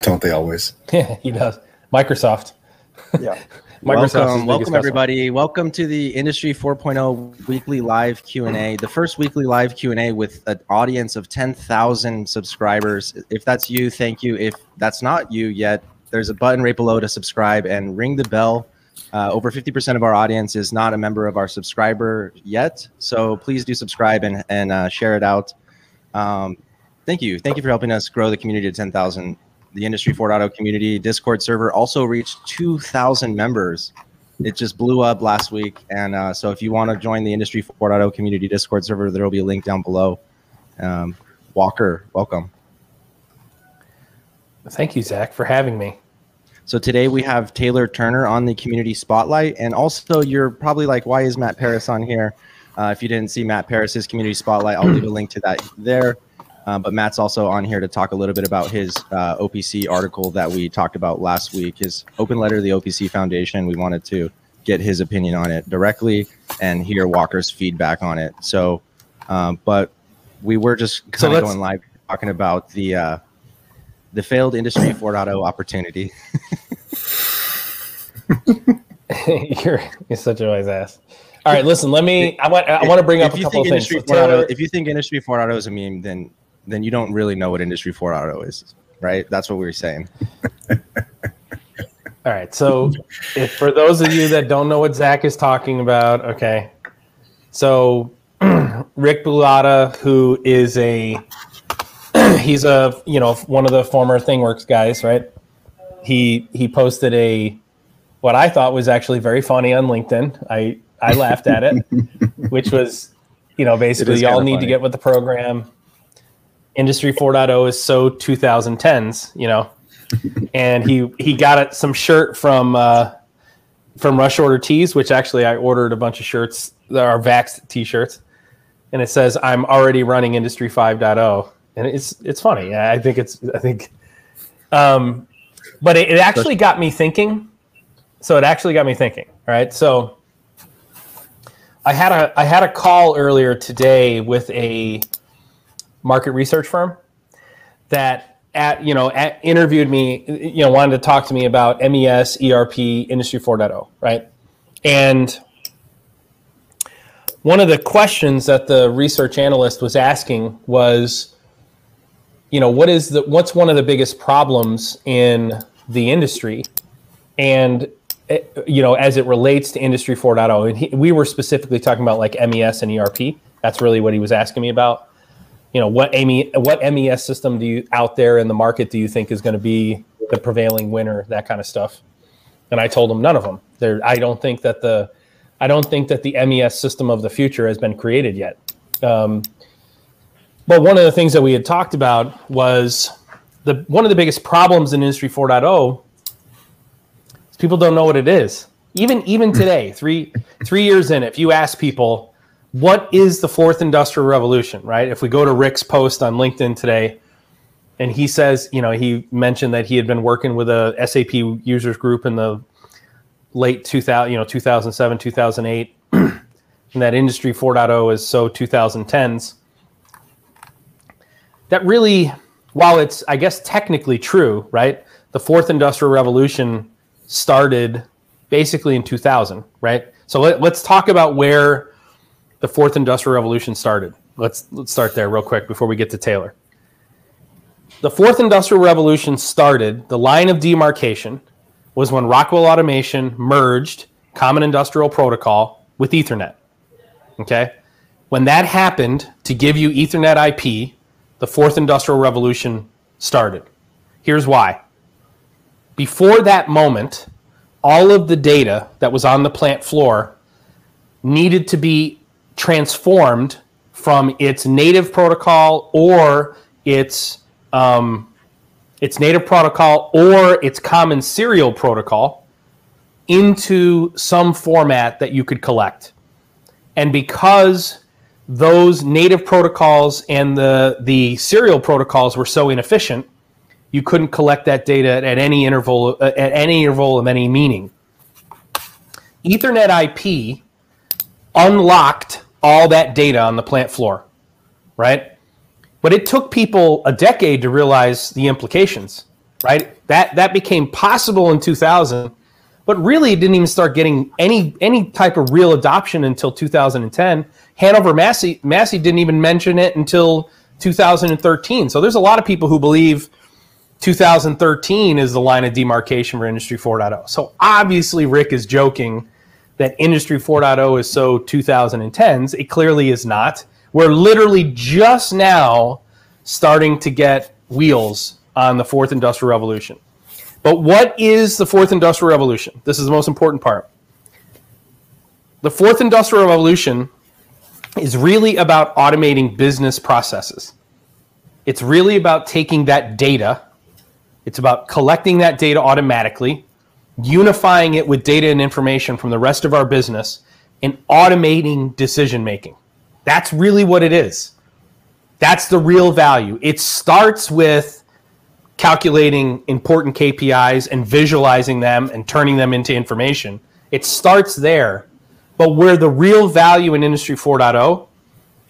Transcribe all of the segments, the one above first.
don't they always? Yeah, he does. Microsoft. Yeah. welcome, welcome everybody. Welcome to the Industry 4.0 weekly live Q&A. The first weekly live Q&A with an audience of 10,000 subscribers. If that's you, thank you. If that's not you yet, there's a button right below to subscribe and ring the bell. Uh, over 50% of our audience is not a member of our subscriber yet. So please do subscribe and, and uh, share it out. Um, thank you. Thank you for helping us grow the community to 10,000 the Industry 4.0 community Discord server also reached 2,000 members. It just blew up last week. And uh, so if you want to join the Industry 4.0 community Discord server, there will be a link down below. Um, Walker, welcome. Thank you, Zach, for having me. So today we have Taylor Turner on the community spotlight. And also, you're probably like, why is Matt Paris on here? Uh, if you didn't see Matt Paris's community spotlight, I'll leave a link to that there. Uh, but Matt's also on here to talk a little bit about his uh, OPC article that we talked about last week, his open letter to the OPC Foundation. We wanted to get his opinion on it directly and hear Walker's feedback on it. So, um, but we were just kind of so going live talking about the uh, the failed Industry 4.0 opportunity. you're, you're such a wise ass. All right, listen. Let me. I want. I want to bring up a couple of things. if you think Industry 4.0 is a meme, then then you don't really know what Industry 4.0 is, right? That's what we were saying. All right. So, if for those of you that don't know what Zach is talking about, okay. So, Rick Bullotta, who is a he's a you know one of the former ThingWorx guys, right? He he posted a what I thought was actually very funny on LinkedIn. I I laughed at it, which was you know basically y'all need funny. to get with the program. Industry 4.0 is so 2010s, you know. and he he got some shirt from uh, from Rush Order Tees, which actually I ordered a bunch of shirts that are Vax t-shirts, and it says I'm already running Industry 5.0, and it's it's funny. I think it's I think, um, but it, it actually got me thinking. So it actually got me thinking. All right, so I had a I had a call earlier today with a market research firm that at you know at, interviewed me you know wanted to talk to me about mes erp industry 4.0 right? And one of the questions that the research analyst was asking was you know what is the what's one of the biggest problems in the industry? And eh, you know as it relates to industry 4.0 and he, we were specifically talking about like mes and erp that's really what he was asking me about you know what Amy what MES system do you out there in the market do you think is going to be the prevailing winner that kind of stuff? And I told him none of them. There I don't think that the I don't think that the MES system of the future has been created yet. Um, but one of the things that we had talked about was the one of the biggest problems in industry 4.0 is people don't know what it is. Even even today three three years in if you ask people what is the fourth industrial revolution, right? If we go to Rick's post on LinkedIn today, and he says, you know, he mentioned that he had been working with a SAP users group in the late 2000, you know, 2007, 2008, and that industry 4.0 is so 2010s. That really, while it's, I guess, technically true, right? The fourth industrial revolution started basically in 2000, right? So let, let's talk about where the fourth industrial revolution started. Let's let's start there real quick before we get to Taylor. The fourth industrial revolution started, the line of demarcation was when Rockwell Automation merged Common Industrial Protocol with Ethernet. Okay? When that happened to give you Ethernet IP, the fourth industrial revolution started. Here's why. Before that moment, all of the data that was on the plant floor needed to be transformed from its native protocol or its um, its native protocol or its common serial protocol into some format that you could collect. And because those native protocols and the the serial protocols were so inefficient, you couldn't collect that data at any interval at any interval of any meaning. Ethernet IP unlocked all that data on the plant floor, right? But it took people a decade to realize the implications. right? That that became possible in 2000, but really it didn't even start getting any any type of real adoption until 2010. Hanover Messe Messe didn't even mention it until 2013. So there's a lot of people who believe 2013 is the line of demarcation for Industry 4.0. So obviously Rick is joking that Industry 4.0 is so 2010s. It clearly is not. We're literally just now starting to get wheels on the fourth industrial revolution. But what is the fourth industrial revolution? This is the most important part. The fourth industrial revolution is really about automating business processes. It's really about taking that data, it's about collecting that data automatically, unifying it with data and information from the rest of our business, and automating decision making. That's really what it is. That's the real value. It starts with calculating important KPIs and visualizing them and turning them into information. It starts there. But where the real value in Industry 4.0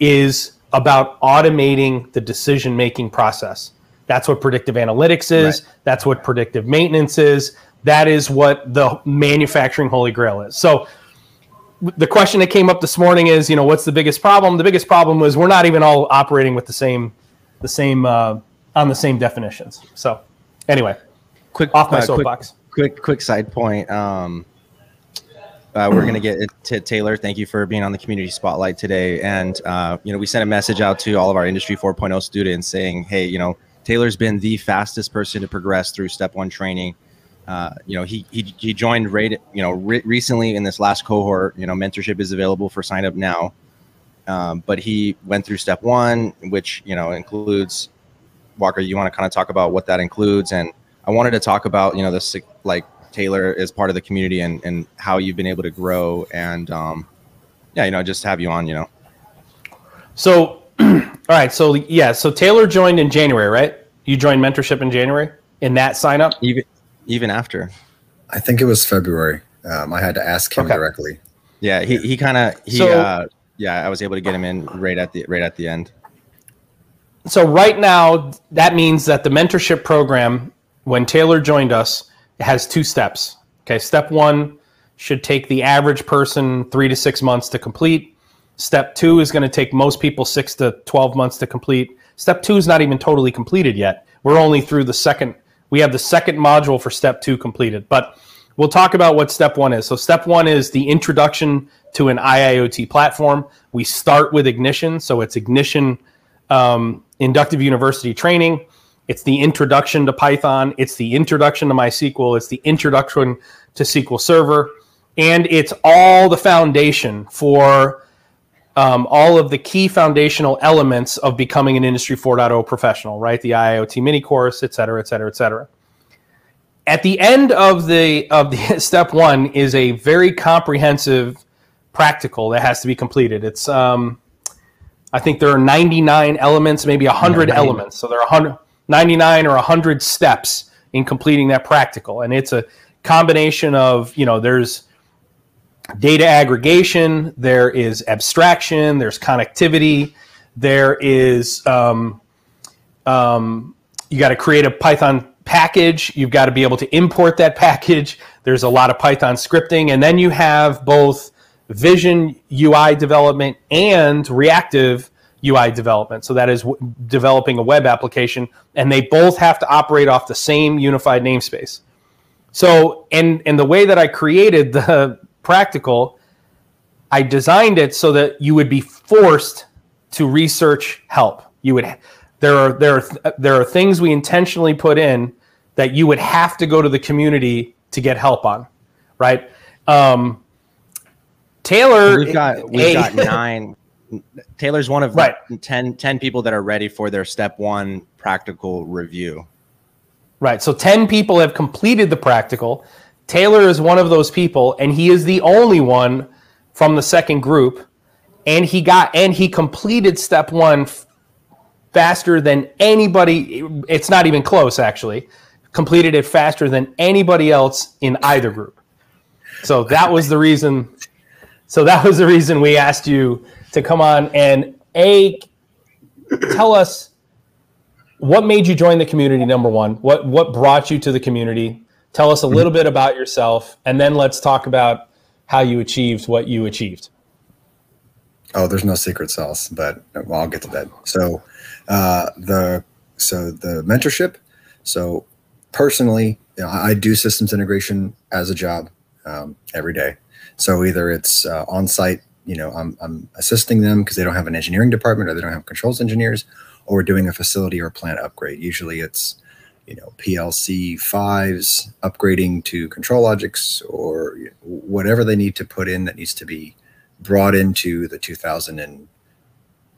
is about automating the decision making process. That's what predictive analytics is. Right. That's what predictive maintenance is. That is what the manufacturing holy grail is. So the question that came up this morning is, you know, what's the biggest problem? The biggest problem was we're not even all operating with the same, the same, uh, on the same definitions. So, anyway, quick off my uh, soapbox. Quick, quick, quick side point. Um, uh, we're going to get to Taylor. Thank you for being on the community spotlight today. And uh, you know, we sent a message out to all of our Industry 4.0 students saying, "Hey, you know, Taylor's been the fastest person to progress through Step One training." Uh, you know, he, he, he joined right, you know, re- recently in this last cohort, you know, mentorship is available for sign up now. Um, but he went through step one, which, you know, includes Walker, you want to kind of talk about what that includes. And I wanted to talk about, you know, this like Taylor is part of the community and, and how you've been able to grow and, um, yeah, you know, just have you on, you know. So, all right. So yeah, so Taylor joined in January, right? You joined mentorship in January in that sign up? Even, even after? I think it was February. Um, I had to ask him okay. directly. Yeah, he, he kind of he so, uh, yeah, I was able to get him in right at the right at the end. So right now, that means that the mentorship program, when Taylor joined us, has two steps. Okay, step one should take the average person three to six months to complete. Step two is going to take most people six to 12 months to complete. Step two is not even totally completed yet. We're only through the second we have the second module for step two completed. But we'll talk about what step one is. So, step one is the introduction to an IIoT platform. We start with Ignition. So, it's Ignition um, Inductive University training. It's the introduction to Python. It's the introduction to MySQL. It's the introduction to SQL Server. And it's all the foundation for um, all of the key foundational elements of becoming an Industry 4.0 professional, right? The IoT mini course, et cetera, et cetera, et cetera. At the end of the of the step one is a very comprehensive practical that has to be completed. It's um, I think there are 99 elements, maybe 100 elements. So there are 100, 99 or 100 steps in completing that practical, and it's a combination of you know there's data aggregation, there is abstraction, there's connectivity, there is um, um, you got to create a Python package. You've got to be able to import that package. There's a lot of Python scripting, and then you have both Vision UI development and reactive UI development. So that is w- developing a web application, and they both have to operate off the same unified namespace. So, and and the way that I created the practical, I designed it so that you would be forced to research help. You would there are there are there are things we intentionally put in that you would have to go to the community to get help on, right? Um, Taylor, we've got we've a, got nine. Taylor's one of right. 10, 10 people that are ready for their step one practical review. Right. So 10 people have completed the practical. Taylor is one of those people, and he is the only one from the second group. And he got and he completed step one f- faster than anybody. It's not even close, actually. Completed it faster than anybody else in either group. So that was the reason. So that was the reason we asked you to come on and a tell us what made you join the community? Number one, what what brought you to the community? Tell us a mm-hmm. little bit about yourself, and then let's talk about how you achieved what you achieved. Oh, there's no secret sauce, but well, I'll get to that. So, uh, the so the mentorship. So, personally, you know, I do systems integration as a job um, every day. So either it's uh, on site, you know, I'm, I'm assisting them because they don't have an engineering department or they don't have controls engineers, or we're doing a facility or plant upgrade. Usually it's you know PLC fives upgrading to ControlLogix or whatever they need to put in that needs to be brought into the 2000 and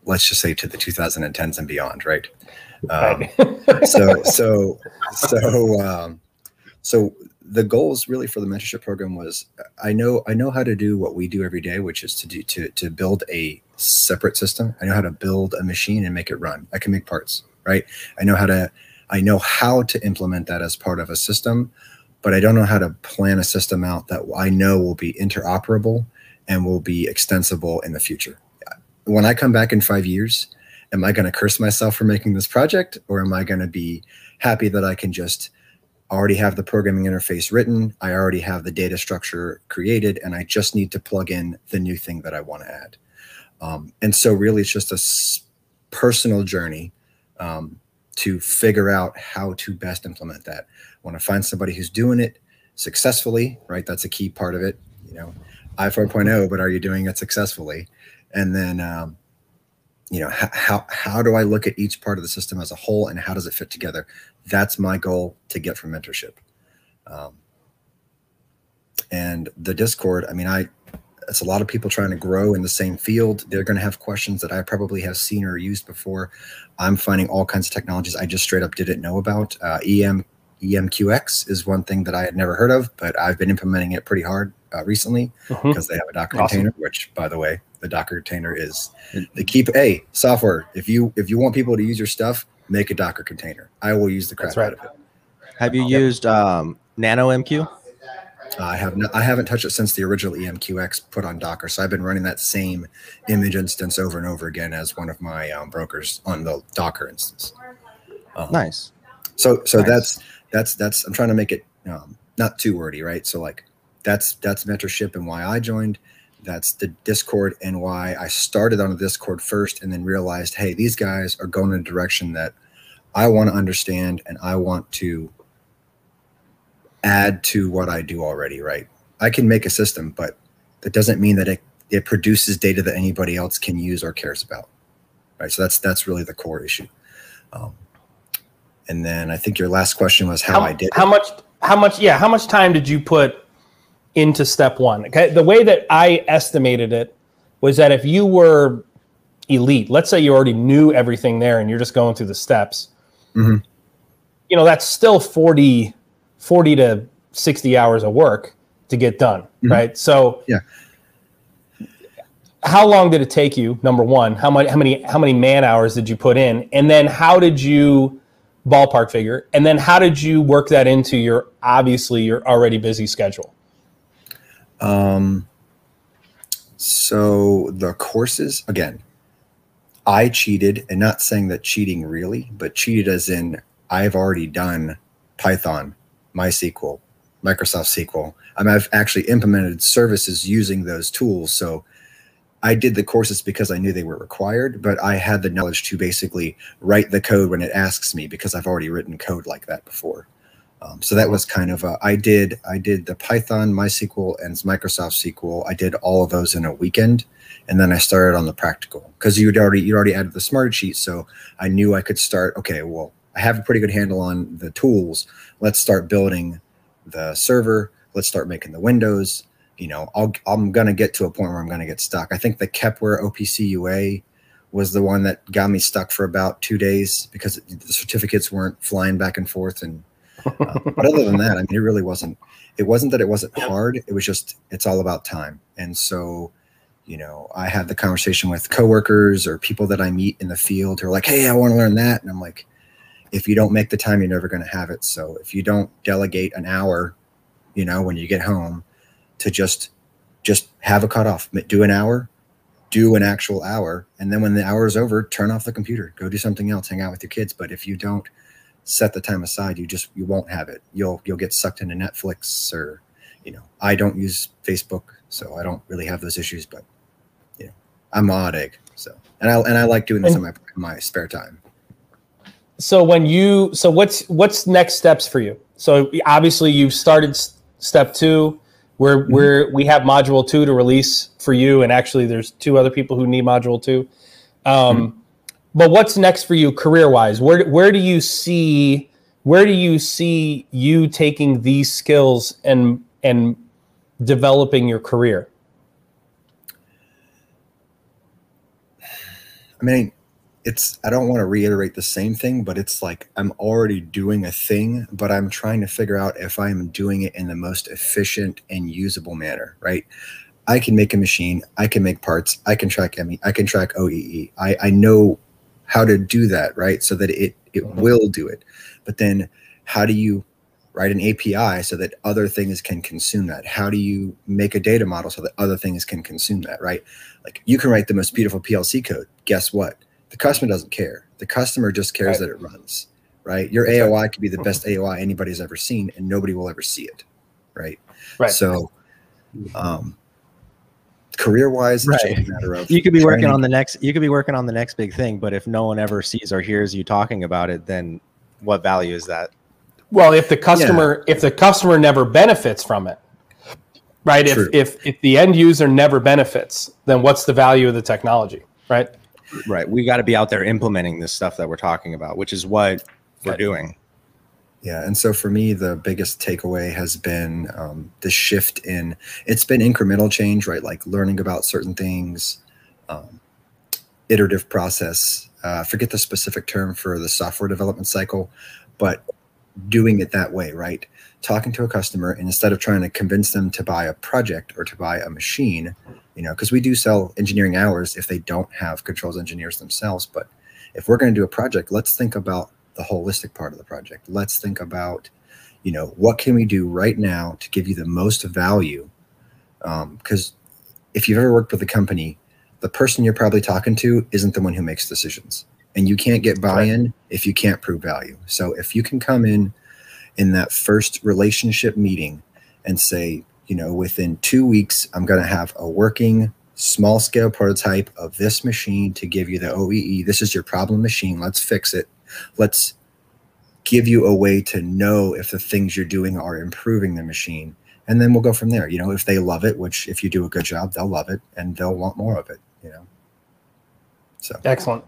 let's just say to the 2010s and beyond, right? Um, so so so um, so the goals really for the mentorship program was I know I know how to do what we do every day, which is to do to to build a separate system. I know how to build a machine and make it run. I can make parts, right? I know how to I know how to implement that as part of a system, but I don't know how to plan a system out that I know will be interoperable and will be extensible in the future. When I come back in five years, am I going to curse myself for making this project, or am I going to be happy that I can just already have the programming interface written, I already have the data structure created, and I just need to plug in the new thing that I want to add. Um, and so, really, it's just a personal journey um, to figure out how to best implement that. I want to find somebody who's doing it successfully, right? That's a key part of it. You know, I 4.0, but are you doing it successfully? And then, um, you know, how, how, how do I look at each part of the system as a whole and how does it fit together? That's my goal to get from mentorship. Um, and the Discord, I mean, I, it's a lot of people trying to grow in the same field. They're going to have questions that I probably have seen or used before. I'm finding all kinds of technologies I just straight up didn't know about. Uh, EM EMQX is one thing that I had never heard of, but I've been implementing it pretty hard uh, recently mm-hmm. because they have a Docker awesome. container. Which, by the way, the Docker container is the keep. A software. If you if you want people to use your stuff, make a Docker container. I will use the crap right. out of it. Have you used um, Nano MQ? I have no, I haven't touched it since the original EMQX put on Docker. So I've been running that same image instance over and over again as one of my um, brokers on the Docker instance. Um, nice. So so nice. that's that's that's I'm trying to make it um, not too wordy, right? So like that's that's mentorship and why I joined. That's the Discord and why I started on the Discord first, and then realized, hey, these guys are going in a direction that I want to understand and I want to add to what I do already, right? I can make a system, but that doesn't mean that it, it produces data that anybody else can use or cares about. Right. So that's that's really the core issue. Um, and then I think your last question was how, how I did. How it. much how much yeah, how much time did you put into step one? Okay. The way that I estimated it was that if you were elite, let's say you already knew everything there and you're just going through the steps, mm-hmm. you know, that's still 40 40 to 60 hours of work to get done, mm-hmm. right? So yeah. How long did it take you? Number one, how many how many how many man hours did you put in, and then how did you ballpark figure, and then how did you work that into your obviously your already busy schedule? Um. So the courses again, I cheated, and not saying that cheating really, but cheated as in I've already done Python MySQL, Microsoft SQL. I've actually implemented services using those tools. So I did the courses because I knew they were required, but I had the knowledge to basically write the code when it asks me because I've already written code like that before. Um, so that was kind of a, I did I did the Python, MySQL, and Microsoft SQL. I did all of those in a weekend, and then I started on the practical because you'd already you'd already added the smart sheet, so I knew I could start. Okay, well I have a pretty good handle on the tools. Let's start building the server. Let's start making the windows. You know, I'll, I'm going to get to a point where I'm going to get stuck. I think the Kepware OPC UA was the one that got me stuck for about two days because the certificates weren't flying back and forth. And uh, but other than that, I mean, it really wasn't. It wasn't that it wasn't hard. It was just it's all about time. And so, you know, I have the conversation with coworkers or people that I meet in the field who are like, "Hey, I want to learn that," and I'm like, if you don't make the time, you're never going to have it. So if you don't delegate an hour, you know, when you get home to just, just have a cutoff, do an hour, do an actual hour and then when the hour is over turn off the computer go do something else hang out with your kids. But if you don't set the time aside you just you won't have it. You'll you'll get sucked into netflix or you know i don't use facebook so i don't really have those issues but you know i'm odd egg so. And i and i like doing this in my my spare time so when you so what's what's next steps for you so obviously you've started step two we're mm-hmm. we're we have module two to release for you, and actually, there's two other people who need module two. Um, mm-hmm. But what's next for you career wise? Where where do you see where do you see you taking these skills and and developing your career? I mean, it's I don't want to reiterate the same thing, but it's like I'm already doing a thing, but I'm trying to figure out if I'm doing it in the most efficient and usable manner, right? I can make a machine, I can make parts, I can track ME, I can track OEE. I, I know how to do that, right? So that it it mm-hmm. will do it. But then how do you write an API so that other things can consume that? How do you make a data model so that other things can consume that, right? Like you can write the most beautiful PLC code. Guess what? The customer doesn't care. The customer just cares right. that it runs, right? Your AOI could be the best AOI anybody's ever seen, and nobody will ever see it, right? Right. So, um, career wise, right. you could be working on the next. You could be working on the next big thing, but if no one ever sees or hears you talking about it, then what value is that? Well, if the customer yeah. if the customer never benefits from it, right? If if if the end user never benefits, then what's the value of the technology, right? Right. We got to be out there implementing this stuff that we're talking about, which is what we're doing. Yeah. And so for me, the biggest takeaway has been um, the shift in it's been incremental change, right? Like learning about certain things, um, iterative process. Uh, forget the specific term for the software development cycle, but doing it that way, right? Talking to a customer and instead of trying to convince them to buy a project or to buy a machine, you know, because we do sell engineering hours if they don't have controls engineers themselves. But if we're going to do a project, let's think about the holistic part of the project. Let's think about, you know, what can we do right now to give you the most value? Because um, if you've ever worked with a company, the person you're probably talking to isn't the one who makes decisions. And you can't get buy in right. if you can't prove value. So if you can come in in that first relationship meeting and say, you know, within two weeks, I'm going to have a working small scale prototype of this machine to give you the OEE. This is your problem machine. Let's fix it. Let's give you a way to know if the things you're doing are improving the machine. And then we'll go from there. You know, if they love it, which if you do a good job, they'll love it and they'll want more of it, you know. So excellent.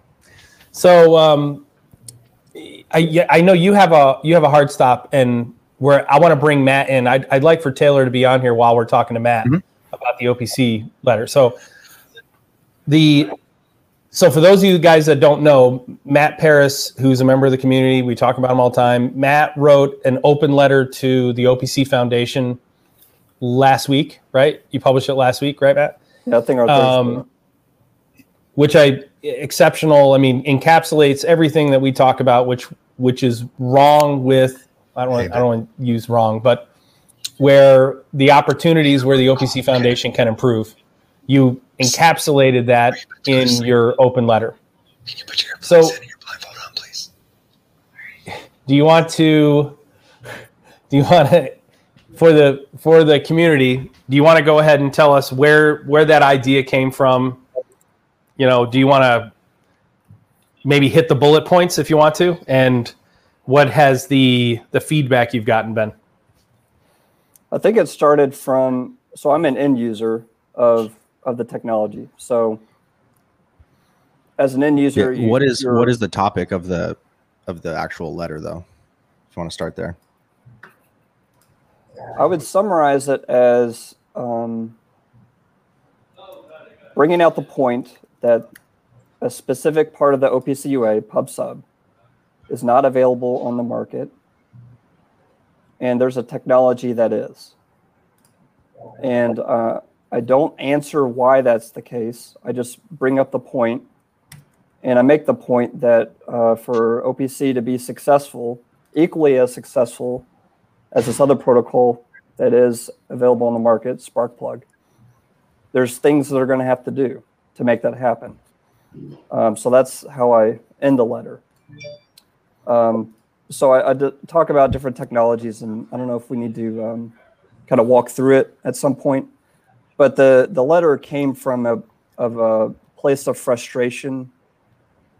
So um I I know you have a you have a hard stop and where I want to bring Matt in. I'd, I'd like for Taylor to be on here while we're talking to Matt mm-hmm. about the OPC letter. So the so for those of you guys that don't know, Matt Paris, who's a member of the community, we talk about him all the time. Matt wrote an open letter to the OPC Foundation last week, right? You published it last week, right, Matt? Yeah, I think our um, which I exceptional. I mean, encapsulates everything that we talk about, which which is wrong with I don't want, I don't want to use wrong, but where the opportunities where the OPC Foundation can improve. You encapsulated that in your open letter. Can you put your so, your blindfold on, please? Do you want to? Do you want to? For the for the community, do you want to go ahead and tell us where where that idea came from? You know, do you want to maybe hit the bullet points if you want to, and what has the the feedback you've gotten been? I think it started from so I'm an end user of of the technology. So as an end user, yeah, what is what is the topic of the of the actual letter though? If you want to start there. I would summarize it as um, bringing out the point that a specific part of the OPC UA pub sub is not available on the market, and there's a technology that is. And uh, I don't answer why that's the case. I just bring up the point, and I make the point that uh, for OPC to be successful, equally as successful as this other protocol that is available on the market, Sparkplug, there's things that are going to have to do. to make that happen. Um, so that's how I end the letter. Um, so I, talk about different technologies, and I don't know if we need to um, kind of walk through it at some point. But the the letter came from a of a place of frustration.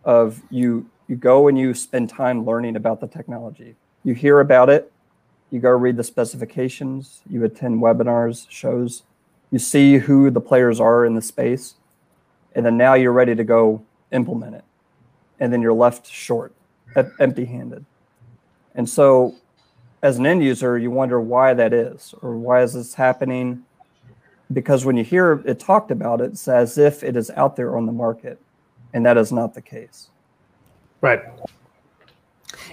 Of you you go and you spend time learning about the technology. You hear about it, you go read the specifications, you attend webinars, shows, you see who the players are in the space, and then now you're ready to go implement it. And then you're left short, empty handed. And so, as an end user, you wonder why that is, or why is this happening? Because when you hear it talked about, it's as if it is out there on the market, and that is not the case. Right.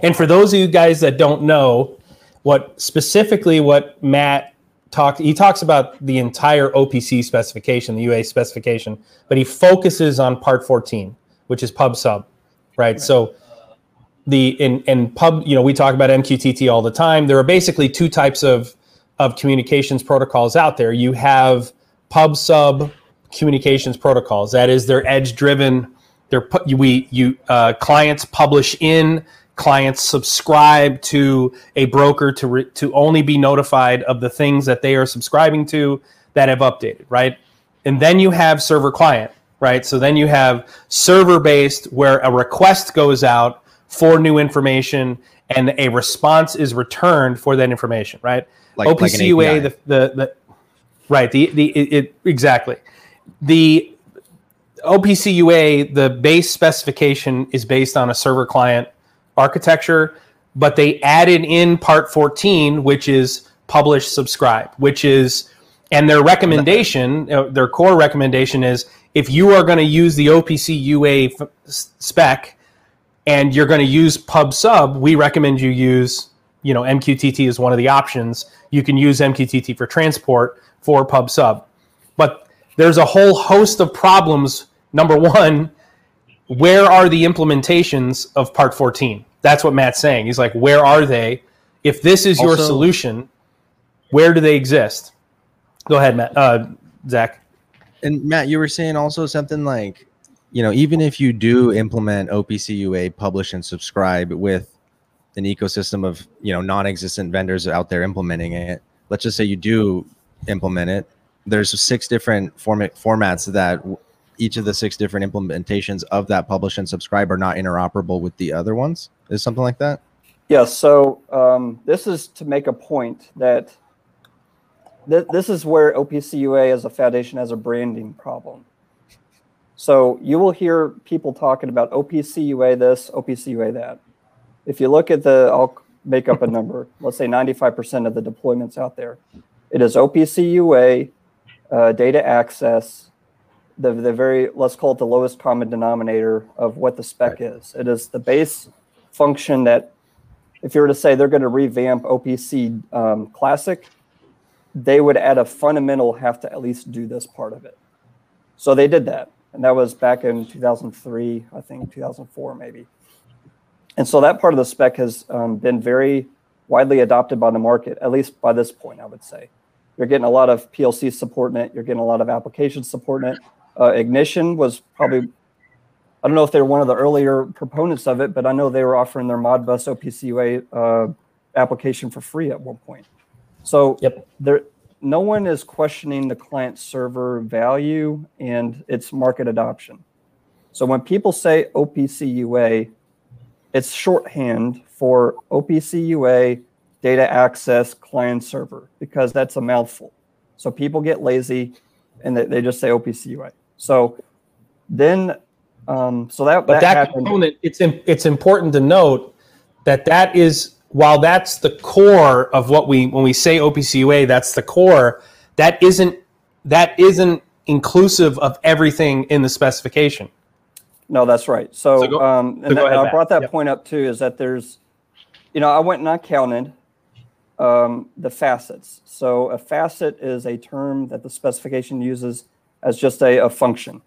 And for those of you guys that don't know, what specifically what Matt talked, he talks about the entire OPC specification, the UA specification, but he focuses on part 14, which is pub sub, right? right. So the in in pub, you know, we talk about MQTT all the time. There are basically two types of of communications protocols out there. You have pub sub communications protocols. That is, they're edge driven. They're put. we you uh, clients publish in clients subscribe to a broker to re- to only be notified of the things that they are subscribing to that have updated, right? And then you have server client, right? So then you have server based where a request goes out for new information and a response is returned for that information, right? Like, OPCUA, like the, the the right the the it, it exactly the OPCUA the base specification is based on a server client architecture, but they added in part 14, which is publish, subscribe, which is, and their recommendation, their core recommendation is if you are going to use the OPC UA f- spec and you're going to use pub sub, we recommend you use, you know, MQTT is one of the options. You can use MQTT for transport for pub sub. But there's a whole host of problems. Number one, where are the implementations of part 14 that's what matt's saying he's like where are they if this is your solution where do they exist go ahead matt uh, zach and matt you were saying also something like you know even if you do implement opcua publish and subscribe with an ecosystem of you know non-existent vendors out there implementing it let's just say you do implement it there's six different format formats that each of the six different implementations of that publish and subscribe are not interoperable with the other ones? Is something like that? Yeah. So um, this is to make a point that th- this is where OPCUA as a foundation has a branding problem. So you will hear people talking about OPCUA this, OPCUA that. If you look at the, I'll make up a number. Let's say 95% of the deployments out there, it is OPCUA, uh, data access, the, the very, let's call it the lowest common denominator of what the spec right. is. It is the base function that, if you were to say they're going to revamp OPC um, Classic, they would add a fundamental have to at least do this part of it. So they did that. And that was back in 2003, I think 2004 maybe. And so that part of the spec has um, been very widely adopted by the market, at least by this point, I would say. You're getting a lot of PLC support in it. You're getting a lot of application support in it. Uh, Ignition was probably, I don't know if they were one of the earlier proponents of it, but I know they were offering their Modbus OPCUA uh, application for free at one point. So yep. there, no one is questioning the client server value and its market adoption. So when people say OPCUA, it's shorthand for OPCUA data access client server because that's a mouthful. So people get lazy and they, they just say OPCUA. So then, um, so that but that, that component, it's it's important to note that that is while that's the core of what we when we say OPCUA, that's the core. That isn't that isn't inclusive of everything in the specification. No, that's right. So, so go, um, and, so that, ahead, I brought that yep. point up too. Is that there's, you know, I went and I counted um, the facets. So a facet is a term that the specification uses as just a, a function.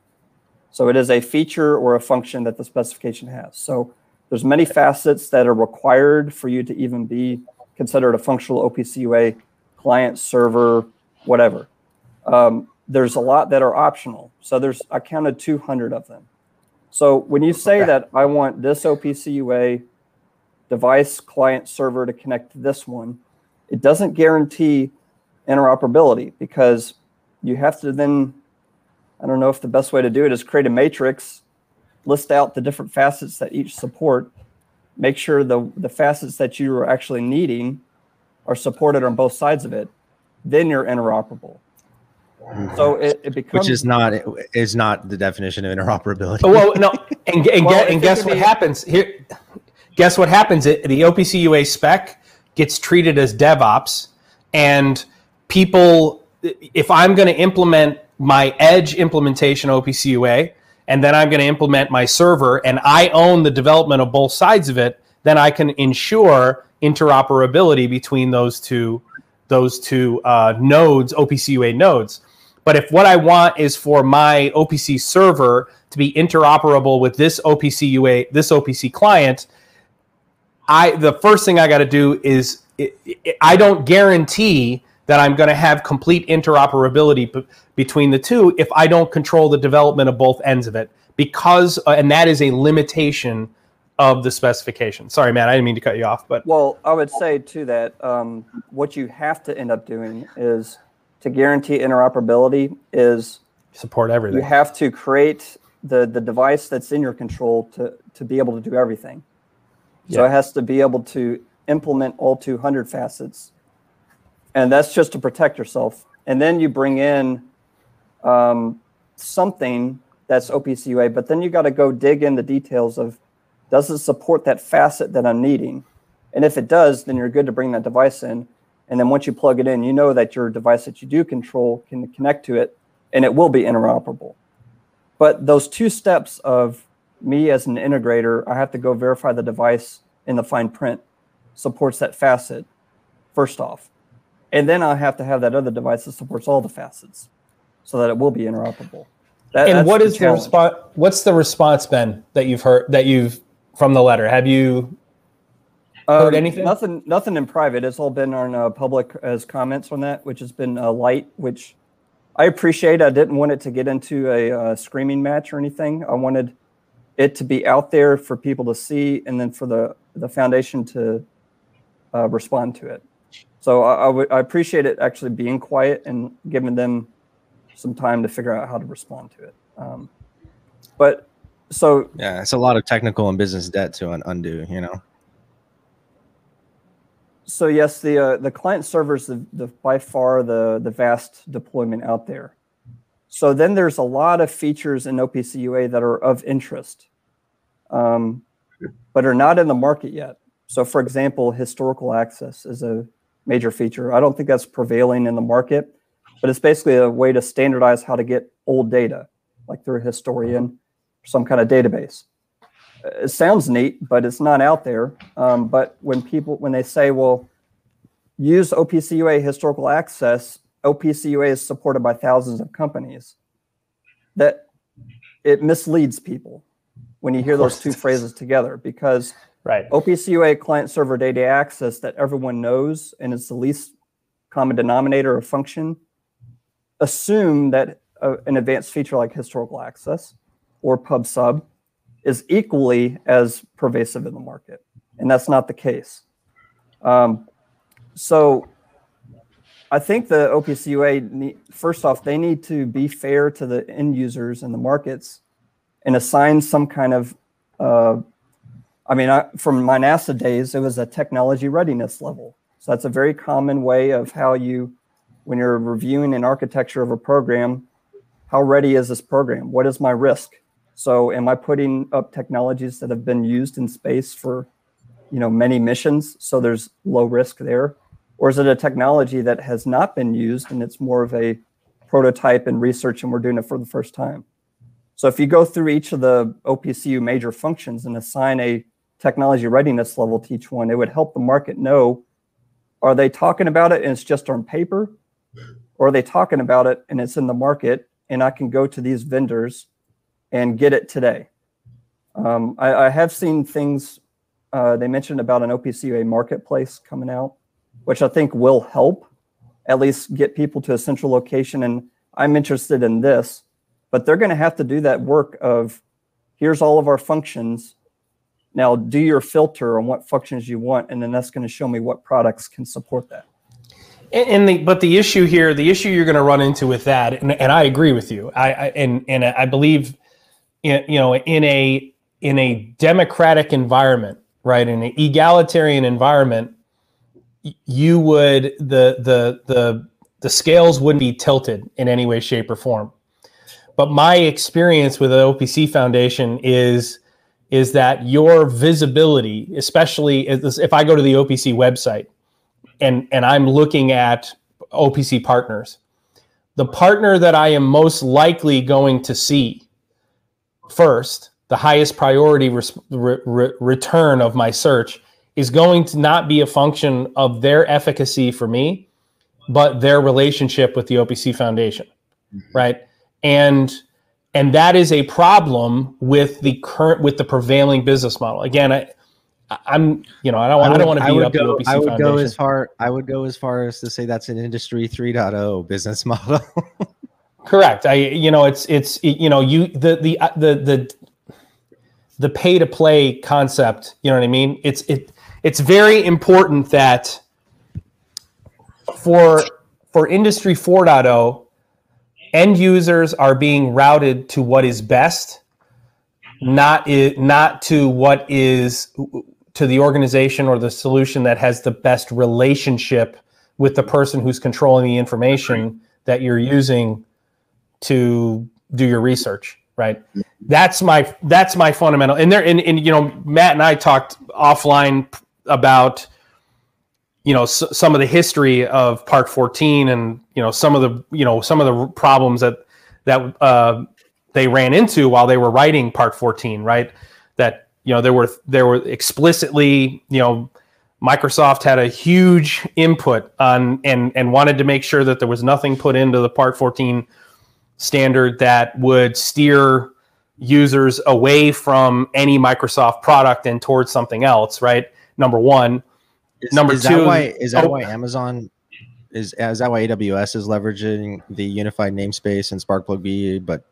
So it is a feature or a function that the specification has. So there's many facets that are required for you to even be considered a functional OPCUA client, server, whatever. Um, there's a lot that are optional. So there's I counted 200 of them. So when you say okay. that I want this OPC UA device client server to connect to this one, it doesn't guarantee interoperability because you have to then I don't know if the best way to do it is create a matrix, list out the different facets that each support, make sure the, the facets that you are actually needing are supported on both sides of it, then you're interoperable. So it, it becomes which is not is not the definition of interoperability. Oh, well, no, and, and, well, and guess what be, happens here? Guess what happens? It, the OPC UA spec gets treated as DevOps, and people, if I'm going to implement my edge implementation OPC UA, and then I'm going to implement my server, and I own the development of both sides of it, then I can ensure interoperability between those two those two uh, nodes, OPC UA nodes. But if what I want is for my OPC server to be interoperable with this OPC UA, this OPC client, I the first thing I got to do is it, it, I don't guarantee that I'm going to have complete interoperability b- between the two if I don't control the development of both ends of it because uh, and that is a limitation of the specification. Sorry, man, I didn't mean to cut you off, but well, I would say to that um, what you have to end up doing is to guarantee interoperability is support everything. You have to create the the device that's in your control to to be able to do everything. So it has to be able to implement all 200 facets, and that's just to protect yourself. And then you bring in um, something that's OPC UA, but then you got to go dig in the details of does it support that facet that I'm needing? And if it does, then you're good to bring that device in. And then once you plug it in, you know that your device that you do control can connect to it and it will be interoperable. But those two steps of me as an integrator, I have to go verify the device in the fine print supports that facet first off. And then I have to have that other device that supports all the facets so that it will be interoperable. That, and what the is the response? What's the response, Ben, that you've heard that you've from the letter? Have you heard um, anything? Nothing. Nothing in private. It's all been on uh, public as comments on that, which has been uh, light, which I appreciate. I didn't want it to get into a uh, screaming match or anything. I wanted it to be out there for people to see, and then for the the foundation to uh, respond to it. So I appreciate it actually being quiet and giving them some time to figure out how to respond to it. Um, but so yeah, it's a lot of technical and business debt to un- undo, you know. So yes, the uh, the client server is the, the by far the the vast deployment out there. So then there's a lot of features in OPC UA that are of interest, um, but are not in the market yet. So for example, historical access is a major feature. I don't think that's prevailing in the market, but it's basically a way to standardize how to get old data, like through a historian some kind of database. It sounds neat, but it's not out there. Um, but when people when they say, "Well, use OPC UA historical access," OPC UA is supported by thousands of companies. That it misleads people when you hear those two phrases together because right. OPC UA client server data access that everyone knows and is the least common denominator of function assume that an advanced feature like historical access or pub sub is equally as pervasive in the market. And that's not the case. Um, so I think the OPCUA, first off, they need to be fair to the end users and the markets and assign some kind of, uh, I mean, I, from my NASA days, it was a technology readiness level. So that's a very common way of how you, when you're reviewing an architecture of a program, how ready is this program? What is my risk? So am I putting up technologies that have been used in space for, you know, many missions? So there's low risk there. Or is it a technology that has not been used and it's more of a prototype and research and we're doing it for the first time? So if you go through each of the OPCU major functions and assign a technology readiness level to each one, it would help the market know are they talking about it and it's just on paper? Or are they talking about it and it's in the market and I can go to these vendors and get it today. Um, I, I, have seen things uh, they mentioned about an OPC UA marketplace coming out, which I think will help at least get people to a central location. And I'm interested in this, but they're going to have to do that work of here's all of our functions. Now do your filter on what functions you want, and then that's going to show me what products can support that. And, the, but the issue here, the issue you're going to run into with that, and, and I agree with you. I, I and and I believe, in, you know, in a in a democratic environment, right, in an egalitarian environment, you would the the the the scales wouldn't be tilted in any way, shape, or form. But my experience with the OPC Foundation is is that your visibility, especially if I go to the OPC website and and I'm looking at OPC partners, the partner that I am most likely going to see first, the highest priority res- re- return of my search is going to not be a function of their efficacy for me, but their relationship with the OPC Foundation, mm-hmm. right? And and that is a problem with the current with the prevailing business model. Again, I, I'm you know I don't I, would, I don't want to beat up go, the OPC I would Foundation. go as far I would go as far as to say that's an industry 3.0 business model. Correct. I you know it's it's you know you the the uh, the the the pay to play concept. You know what I mean? It's it it's very important that for for industry 4.0 end users are being routed to what is best not not to what is to the organization or the solution that has the best relationship with the person who's controlling the information that you're using to do your research right? That's my that's my fundamental and there and, and you know matt and i talked offline about you know s- some of the history of Part 14 and you know some of the you know some of the problems that that uh, they ran into while they were writing Part 14, right? That you know there were there were explicitly you know Microsoft had a huge input on and and wanted to make sure that there was nothing put into the Part 14 standard that would steer users away from any Microsoft product and towards something else, right? number one. Is, number is two, that why, is that oh, why Amazon is is that why AWS is leveraging the unified namespace and Sparkplug B, but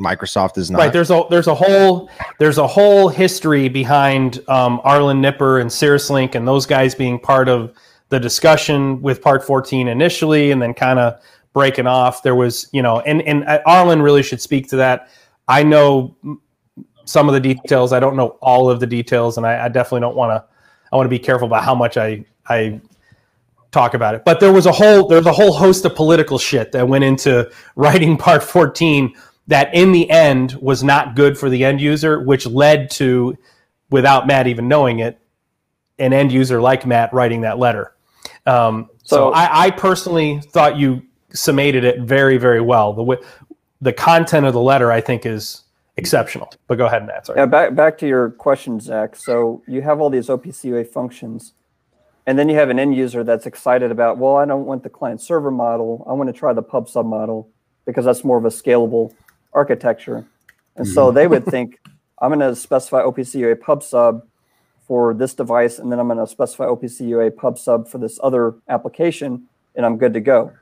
Microsoft is not. Right. There's a there's a whole there's a whole history behind um, Arlen Nipper and CirrusLink and those guys being part of the discussion with Part 14 initially, and then kind of breaking off. There was you know, and and uh, Arlen really should speak to that. I know some of the details. I don't know all of the details, and I, I definitely don't want to. I want to be careful about how much I I talk about it. But there was a whole there's a whole host of political shit that went into writing Part 14 that in the end was not good for the end user, which led to, without Matt even knowing it, an end user like Matt writing that letter. Um, so, so I, I personally thought you summated it very, very well. The the content of the letter, I think, is exceptional. But go ahead and answer. Yeah, back back to your question, Zach. So you have all these OPC UA functions, and then you have an end user that's excited about, well, I don't want the client server model. I want to try the pub sub model because that's more of a scalable architecture. And mm-hmm. so they would think, I'm going to specify OPC UA pub sub for this device, and then I'm going to specify OPC UA pub sub for this other application, and I'm good to go.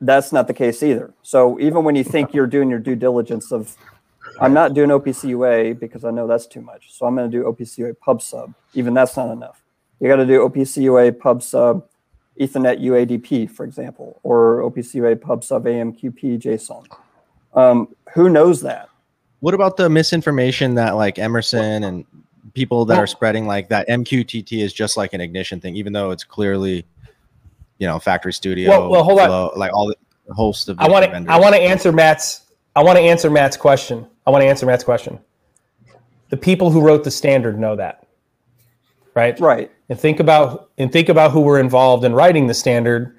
That's not the case either. So even when you think you're doing your due diligence of I'm not doing OPC UA because I know that's too much. So I'm going to do OPC UA pub sub. Even that's not enough. You got to do OPC UA pub sub Ethernet UADP, for example, or OPC UA pub sub AMQP JSON. Um, who knows that? What about the misinformation that like Emerson and people that are spreading like that MQTT is just like an ignition thing, even though it's clearly, you know, factory studio. Well, well hold flow, on. Like all the host of. I want to. I want to answer Matt's. I want to answer Matt's question. I want to answer Matt's question. The people who wrote the standard know that, right? Right. And think about and think about who were involved in writing the standard.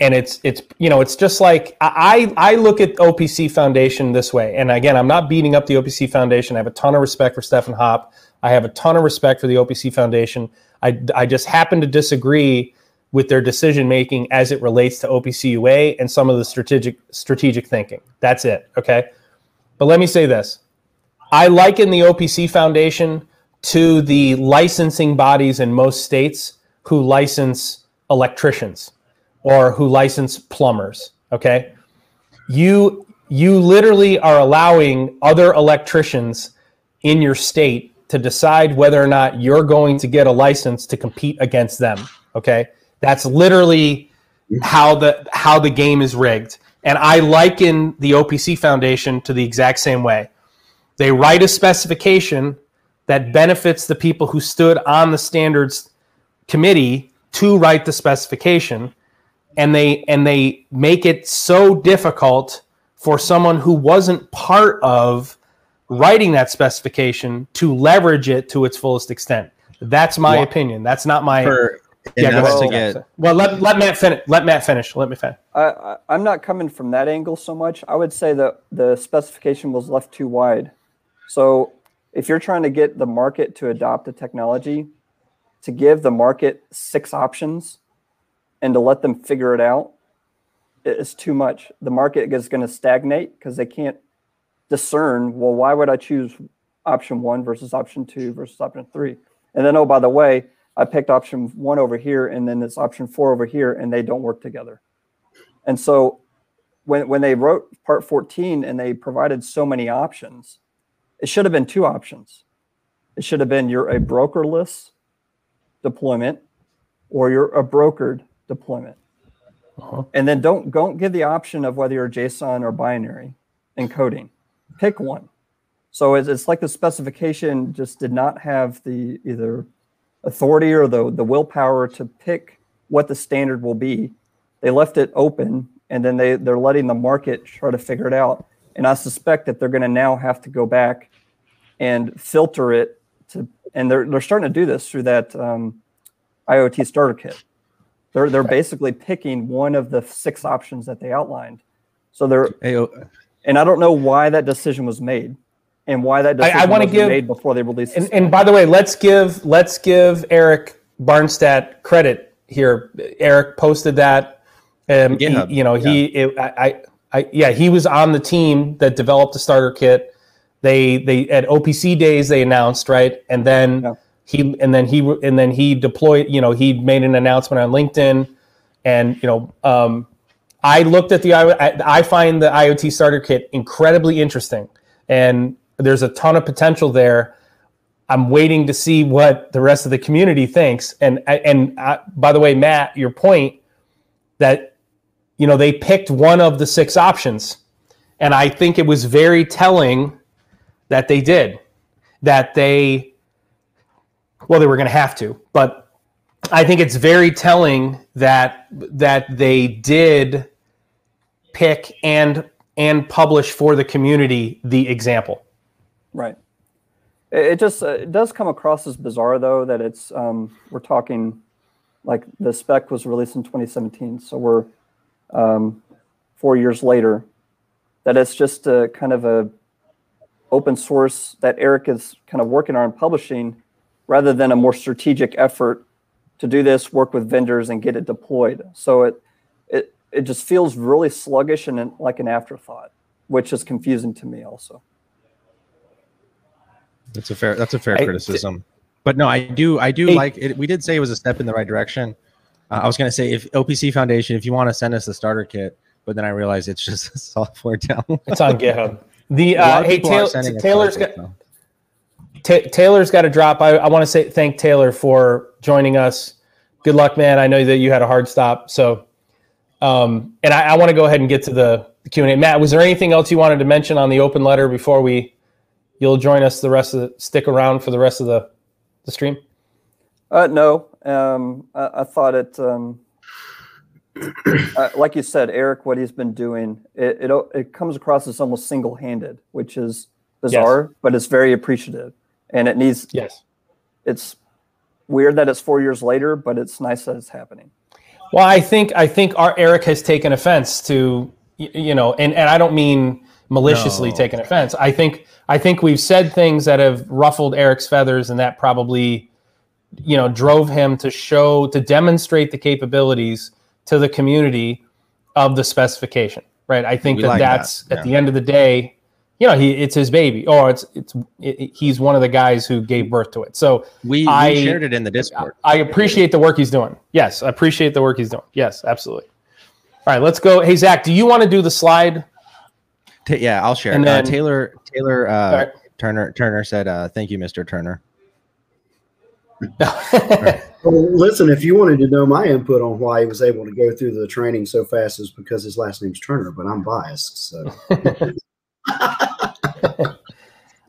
And it's it's you know it's just like I I look at OPC Foundation this way. And again, I'm not beating up the OPC Foundation. I have a ton of respect for Stefan Hoppe. I have a ton of respect for the OPC Foundation. I I just happen to disagree with their decision making as it relates to OPC UA and some of the strategic strategic thinking. That's it. Okay. But let me say this I liken the OPC Foundation to the licensing bodies in most states who license electricians or who license plumbers. Okay. you you literally are allowing other electricians in your state to decide whether or not you're going to get a license to compete against them. Okay, that's literally how the how the game is rigged. And I liken the OPC Foundation to the exact same way. They write a specification that benefits the people who stood on the standards committee to write the specification and they and they make it so difficult for someone who wasn't part of writing that specification to leverage it to its fullest extent. That's my opinion. That's not my. For, yeah, well, to get, well, let, let Matt finish. Let Matt finish. Let me finish. I, I'm not coming from that angle so much. I would say that the specification was left too wide. So if you're trying to get the market to adopt the technology, to give the market six options and to let them figure it out is too much. The market is going to stagnate because they can't discern, well, why would I choose option one versus option two versus option three? And then, oh, by the way, I picked option one over here and then it's option four over here and they don't work together. And so when, when they wrote part 14 and they provided so many options, it should have been two options. It should have been you're a brokerless deployment or you're a brokered deployment. Uh-huh. And then don't don't give the option of whether you're JSON or binary encoding. Pick one. So it's, it's like the specification just did not have the either authority or the, the willpower to pick what the standard will be. They left it open and then they, they're letting the market try to figure it out. And I suspect that they're going to now have to go back and filter it to, and they're, they're starting to do this through that um, IoT starter kit. They're, they're basically picking one of the six options that they outlined. So they're, and I don't know why that decision was made and why that decision I, I want to give made before they released. And, and, by the way, let's give let's give Eric Barnstedt credit here. Eric posted that. Um, he, you know, yeah. he it, I, I yeah he was on the team that developed the starter kit. They they at OPC days they announced right, and then yeah. he and then he and then he deployed. You know, he made an announcement on LinkedIn, and you know. Um, I looked at the I find the IoT starter kit incredibly interesting, and there's a ton of potential there. I'm waiting to see what the rest of the community thinks. And and uh, by the way, Matt, your point that you know they picked one of the six options, and I think it was very telling that they did that they well they were going to have to, but I think it's very telling that that they did pick and and publish for the community the example. Right. It just uh, it does come across as bizarre though that it's um, we're talking like the spec was released in 2017, so we're um, four years later. That it's just a kind of a open source that Eric is kind of working on publishing, rather than a more strategic effort to do this, work with vendors and get it deployed. So it it it just feels really sluggish and like an afterthought, which is confusing to me also. That's a fair. That's a fair I, criticism. but no, I do. I do hey, like it. We did say it was a step in the right direction. Uh, I was going to say if OPC Foundation, if you want to send us the starter kit, but then I realized it's just a software download. It's on GitHub. The uh, hey Taylor, Taylor's got Taylor's got to drop. I, I want to say thank Taylor for joining us. Good luck, man. I know that you had a hard stop, so um, and I, I want to go ahead and get to the, the Q and A. Matt, was there anything else you wanted to mention on the open letter before we you'll join us the rest of the stick around for the rest of the the stream? Uh, no, um, I, I, thought it. Um, uh, like you said, Eric, what he's been doing, it it, it comes across as almost single handed, which is bizarre, yes. but it's very appreciative, and it needs. Yes. It's weird that it's four years later, but it's nice that it's happening. Well, I think I think our Eric has taken offense to you know, and and I don't mean maliciously no. taken offense. I think I think we've said things that have ruffled Eric's feathers, and that probably, you know, drove him to show to demonstrate the capabilities to the community of the specification. Right. I think that like that's that. Yeah. at the end of the day, you know, he it's his baby, or it's it's it, he's one of the guys who gave birth to it. So we, I, shared it in the Discord. I, I appreciate the work he's doing. Yes, I appreciate the work he's doing. Yes, absolutely. All right, let's go. Hey Zach, do you want to do the slide T- yeah, I'll share. And uh, then, uh, Taylor Taylor uh, right. Turner Turner said, uh, "Thank you, Mr. Turner." well, listen, if you wanted to know my input on why he was able to go through the training so fast, is because his last name's Turner, but I'm biased. So,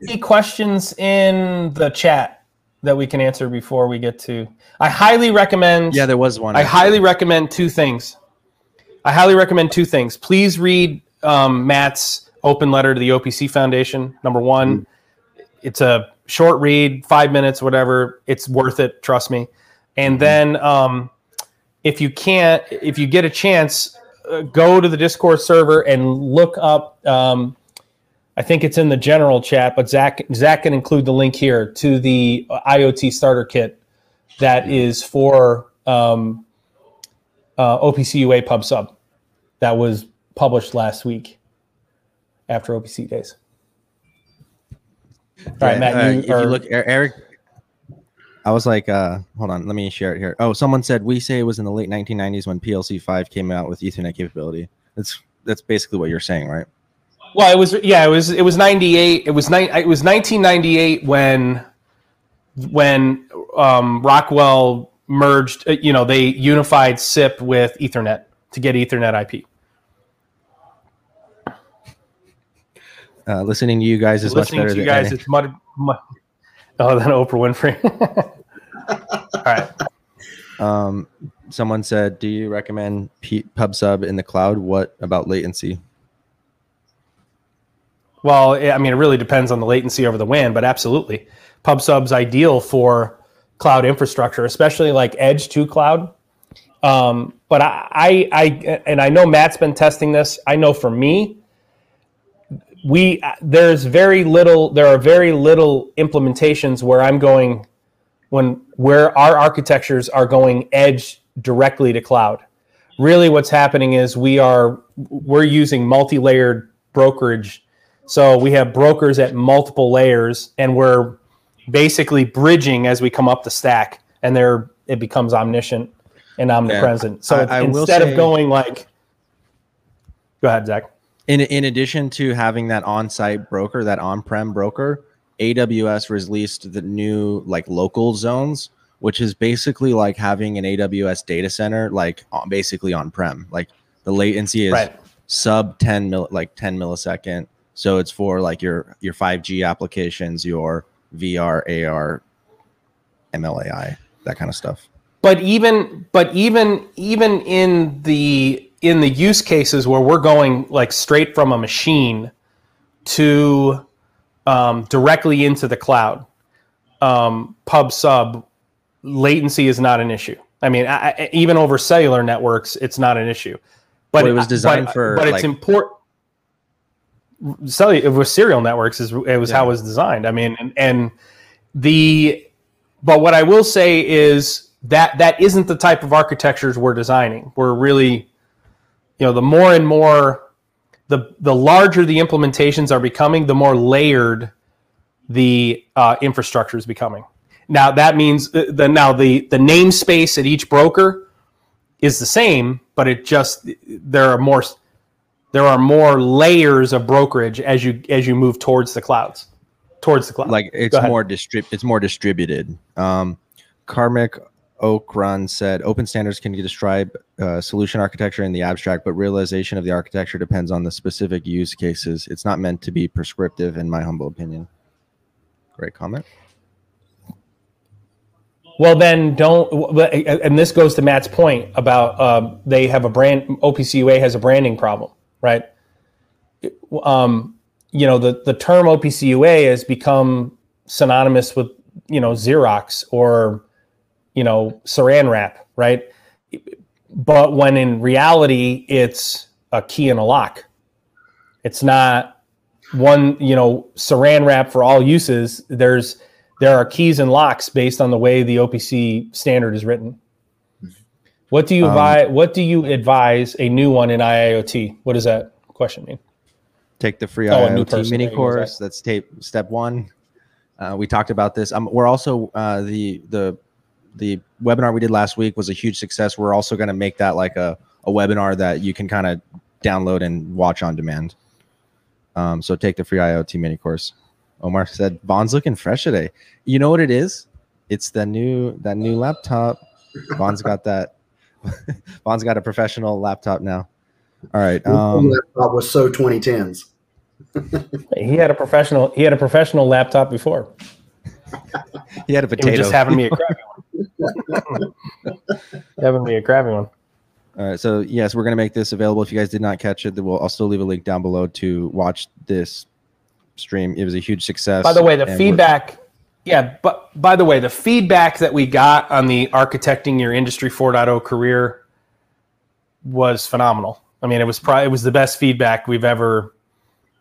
any questions in the chat that we can answer before we get to? I highly recommend. Yeah, there was one. I highly recommend two things. I highly recommend two things. Please read um, Matt's open letter to the OPC Foundation. Number one, mm-hmm. it's a short read, five minutes, whatever. It's worth it. Trust me. And mm-hmm. then, um, if you can't, if you get a chance, uh, go to the Discord server and look up. Um, I think it's in the general chat, but Zach Zach can include the link here to the IoT starter kit that is for um, uh, OPC UA Pub Sub that was published last week after OPC days. All right, Matt. Uh, you if are, you look, Eric, I was like, uh, hold on, let me share it here. Oh, someone said we say it was in the late 1990s when PLC five came out with Ethernet capability. That's that's basically what you're saying, right? Well, it was yeah, it was it was 98. It was ni- it was 1998 when when um, Rockwell merged. Uh, you know, they unified CIP with Ethernet to get Ethernet IP. Uh, listening to you guys is listening much better. to you guys, it's much, much oh than Oprah Winfrey. All right. Um, someone said, "Do you recommend P- PubSub in the cloud? What about latency?" Well, I mean, it really depends on the latency over the WAN, but absolutely, PubSub's ideal for cloud infrastructure, especially like edge to cloud. Um, but I, I, I, and I know Matt's been testing this. I know for me, we uh, there's very little there are very little implementations where i'm going when where our architectures are going edge directly to cloud. Really what's happening is we are we're using multi-layered brokerage. So we have brokers at multiple layers and we're basically bridging as we come up the stack and there it becomes omniscient and omnipresent. Yeah. so I, I instead say, of going like go ahead zach in in addition to having that on-site broker, that on-prem broker, AWS released the new like local zones, which is basically like having an AWS data center like basically on-prem. Like the latency is right. sub 10 mil like 10 millisecond. So it's for like your your 5G applications, your VR, AR, MLAI, that kind of stuff. But even but even even in the in the use cases where we're going like straight from a machine to um, directly into the cloud, um, pub sub latency is not an issue. I mean, I, I, even over cellular networks, it's not an issue. But well, it was designed but, for. But like, it's important. Cellular with serial networks is it was yeah. how it was designed. I mean, and, and the but what I will say is that that isn't the type of architectures we're designing. We're really you know, the more and more the the larger the implementations are becoming, the more layered the uh, infrastructure is becoming. Now that means the, the now the the namespace at each broker is the same, but it just there are more there are more layers of brokerage as you as you move towards the clouds towards the cloud. Like it's more distrib it's more distributed. Um, Karmic Oak Run said open standards can describe uh, solution architecture in the abstract, but realization of the architecture depends on the specific use cases. It's not meant to be prescriptive, in my humble opinion. Great comment. Well, then don't. And this goes to Matt's point about um, they have a brand. OPCUA has a branding problem, right? Um, you know, the the term OPCUA has become synonymous with you know Xerox or you know, saran wrap, right? But when in reality, it's a key and a lock. It's not one, you know, saran wrap for all uses. There's there are keys and locks based on the way the OPC standard is written. What do you um, advise? What do you advise a new one in IIoT? What does that question mean? Take the free oh, IoT mini course. That's tape step one. Uh, we talked about this. Um, we're also uh, the the the webinar we did last week was a huge success. We're also going to make that like a, a webinar that you can kind of download and watch on demand. Um, so take the free IoT mini course. Omar said, Vaughn's looking fresh today. You know what it is? It's the new that new laptop. Vaughn's got that. Vaughn's got a professional laptop now. All right. Um, laptop was so 2010s. he had a professional. He had a professional laptop before. he had a potato. He was just having me a crappy one. having me a crappy one. All right. So yes, we're gonna make this available. If you guys did not catch it, we'll I'll leave a link down below to watch this stream. It was a huge success. By the way, the feedback. Yeah, but by the way, the feedback that we got on the architecting your industry 4.0 career was phenomenal. I mean, it was probably it was the best feedback we've ever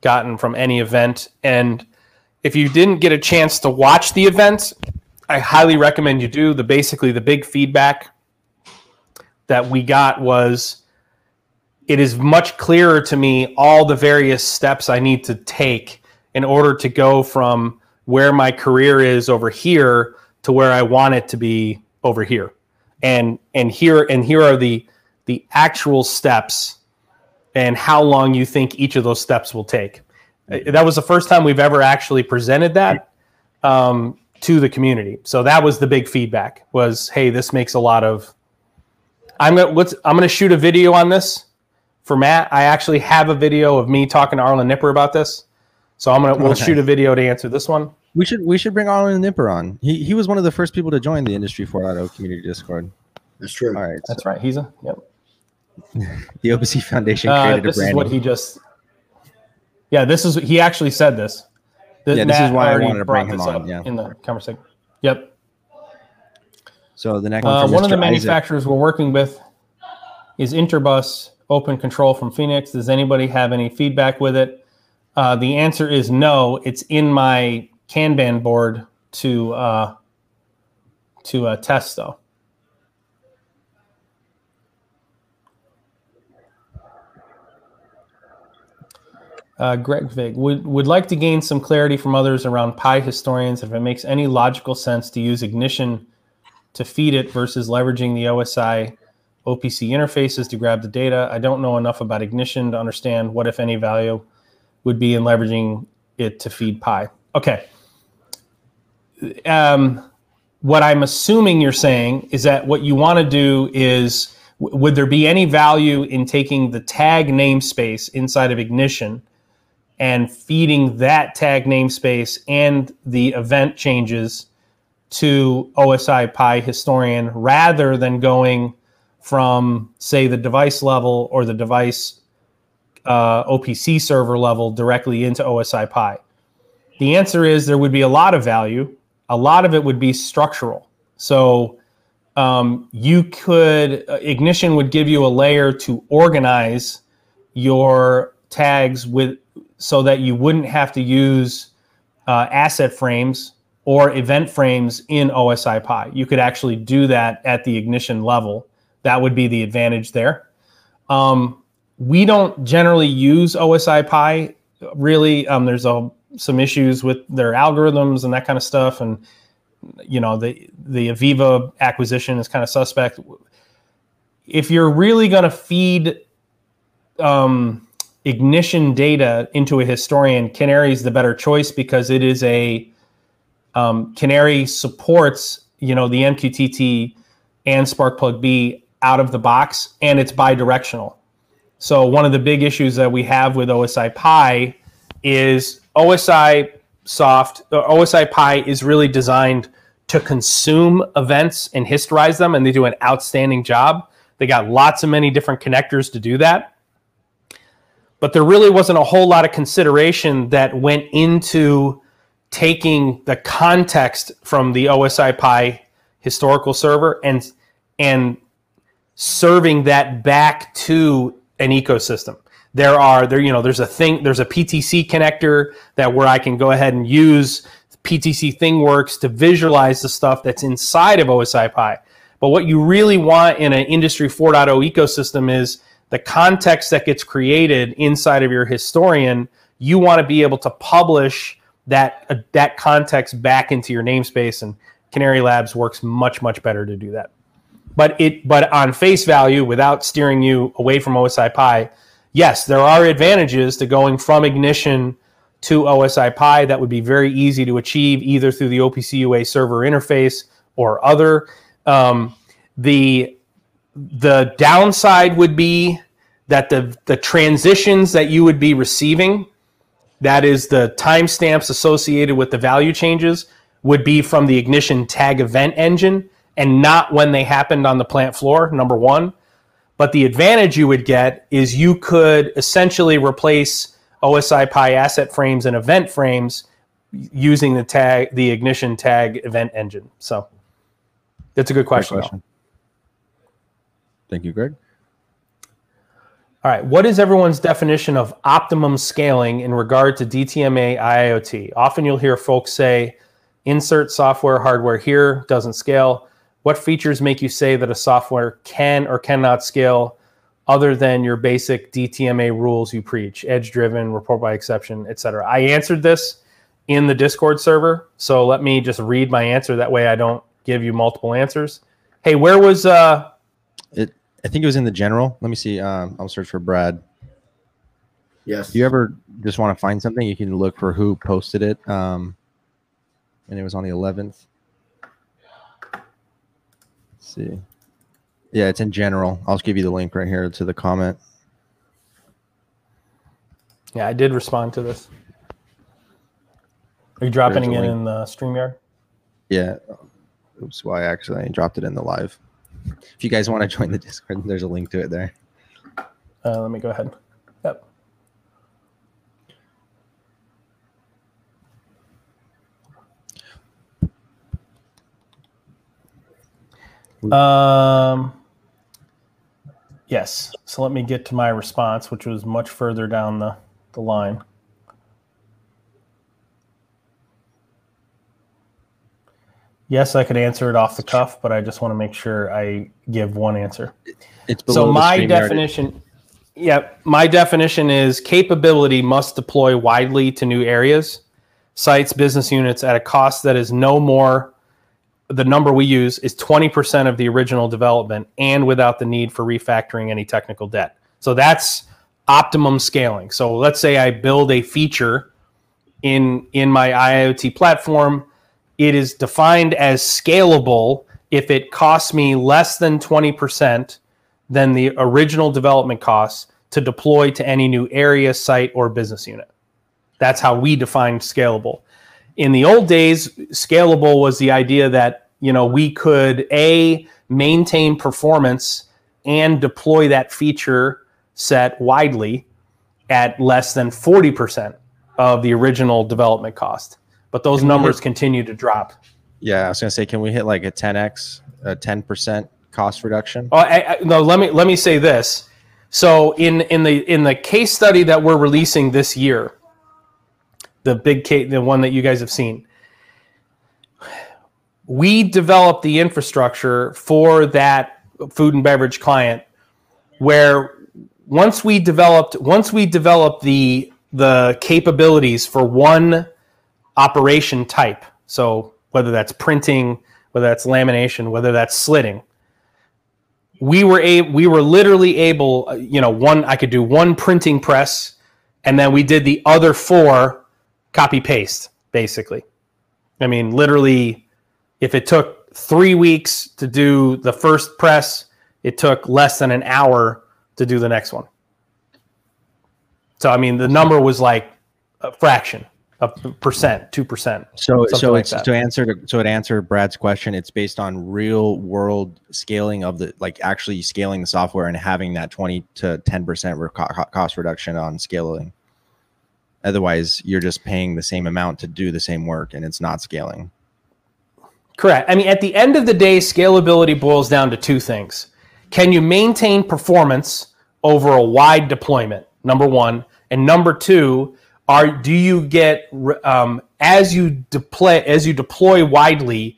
gotten from any event. And if you didn't get a chance to watch the event, I highly recommend you do. The basically the big feedback that we got was it is much clearer to me all the various steps I need to take in order to go from where my career is over here to where I want it to be over here. And and here and here are the the actual steps and how long you think each of those steps will take. That was the first time we've ever actually presented that um, to the community. So that was the big feedback was, hey, this makes a lot of. I'm gonna let's I'm gonna shoot a video on this for Matt. I actually have a video of me talking to Arlen Nipper about this. So I'm gonna we'll okay. shoot a video to answer this one. We should we should bring Arlen Nipper on. He he was one of the first people to join the Industry 4.0 community Discord. That's true. All right, that's so. right. He's a yep. the OPC Foundation uh, created uh, this a brand. This is what he just. Yeah, this is he actually said this. The, yeah, this Matt is why I wanted to bring him on. Yeah, in the conversation. Yep. So the next one, uh, one of the manufacturers Isaac. we're working with is Interbus Open Control from Phoenix. Does anybody have any feedback with it? Uh, the answer is no. It's in my Kanban board to uh, to uh, test though. Uh, Greg Vig would would like to gain some clarity from others around Pi historians if it makes any logical sense to use ignition to feed it versus leveraging the OSI OPC interfaces to grab the data. I don't know enough about ignition to understand what, if any, value would be in leveraging it to feed Pi. Okay. Um, what I'm assuming you're saying is that what you want to do is would there be any value in taking the tag namespace inside of ignition and feeding that tag namespace and the event changes to OSI Pi historian rather than going from, say, the device level or the device uh, OPC server level directly into OSI Pi? The answer is there would be a lot of value. A lot of it would be structural. So um, you could, uh, Ignition would give you a layer to organize your tags with so that you wouldn't have to use uh, asset frames or event frames in OSI Pi. You could actually do that at the ignition level. That would be the advantage there. Um, we don't generally use OSI Pi really. Um, there's a, some issues with their algorithms and that kind of stuff, and you know the the AVEVA acquisition is kind of suspect. If you're really going to feed um, ignition data into a historian, Canary is the better choice because it is a um, Canary supports you know the MQTT and Sparkplug B out of the box, and it's bidirectional. So one of the big issues that we have with OSI Pi is OSI soft OSI Pi is really designed to consume events and historize them, and they do an outstanding job. They got lots of many different connectors to do that but there really wasn't a whole lot of consideration that went into taking the context from the OSI Pi historical server and and serving that back to an ecosystem. There are there you know there's a thing there's a PTC connector that where I can go ahead and use PTC ThingWorx to visualize the stuff that's inside of OSI Pi. But what you really want in an industry 4.0 ecosystem is the context that gets created inside of your historian, you want to be able to publish that uh, that context back into your namespace, and Canary Labs works much much better to do that. But it but on face value, without steering you away from OSI Pi, yes, there are advantages to going from Ignition to OSI Pi that would be very easy to achieve either through the OPC UA server interface or other. Um, the the downside would be that the the transitions that you would be receiving, that is the timestamps associated with the value changes, would be from the ignition tag event engine and not when they happened on the plant floor. Number one, but the advantage you would get is you could essentially replace OSI Pi asset frames and event frames using the tag the ignition tag event engine. So that's a good question. question. Thank you, Greg. All right. What is everyone's definition of optimum scaling in regard to DTMA IoT? Often you'll hear folks say, insert software hardware here doesn't scale. What features make you say that a software can or cannot scale other than your basic DTMA rules you preach, edge driven, report by exception, etc.? I answered this in the Discord server. So let me just read my answer. That way I don't give you multiple answers. Hey, where was uh it I think it was in the general. Let me see. Um, I'll search for Brad. Yes. Do you ever just want to find something? You can look for who posted it. Um, and it was on the 11th. Let's see. Yeah, it's in general. I'll give you the link right here to the comment. Yeah, I did respond to this. Are you dropping it in the stream StreamYard? Yeah. Oops, why well, actually I dropped it in the live. If you guys want to join the Discord, there's a link to it there. Uh, let me go ahead. Yep. Um, yes. So let me get to my response, which was much further down the, the line. Yes, I could answer it off the cuff, but I just want to make sure I give one answer. It's so my definition. Yeah, my definition is capability must deploy widely to new areas, sites, business units at a cost that is no more. The number we use is 20% of the original development and without the need for refactoring any technical debt. So that's optimum scaling. So let's say I build a feature in in my IoT platform it is defined as scalable if it costs me less than 20% than the original development costs to deploy to any new area, site, or business unit. That's how we defined scalable. In the old days, scalable was the idea that you know we could a maintain performance and deploy that feature set widely at less than 40% of the original development cost but those can numbers hit, continue to drop. Yeah, I was gonna say, can we hit like a 10x, a 10% cost reduction? Oh, I, I, no. Let me let me say this. So in in the in the case study that we're releasing this year, the big case, the one that you guys have seen, we developed the infrastructure for that food and beverage client, where once we developed once we developed the the capabilities for one operation type. So whether that's printing, whether that's lamination, whether that's slitting, we were a we were literally able, uh, you know, one I could do one printing press, and then we did the other four copy paste basically. I mean, literally, if it took three weeks to do the first press, it took less than an hour to do the next one. So I mean, the number was like a fraction a percent, two percent. So, so like to answer to, so it answer Brad's question. It's based on real world scaling of the like actually scaling the software and having that twenty to ten percent cost reduction on scaling. Otherwise, you're just paying the same amount to do the same work, and it's not scaling. Correct. I mean, at the end of the day, scalability boils down to two things: Can you maintain performance over a wide deployment? Number one, and number two are do you get um, as you deploy as you deploy widely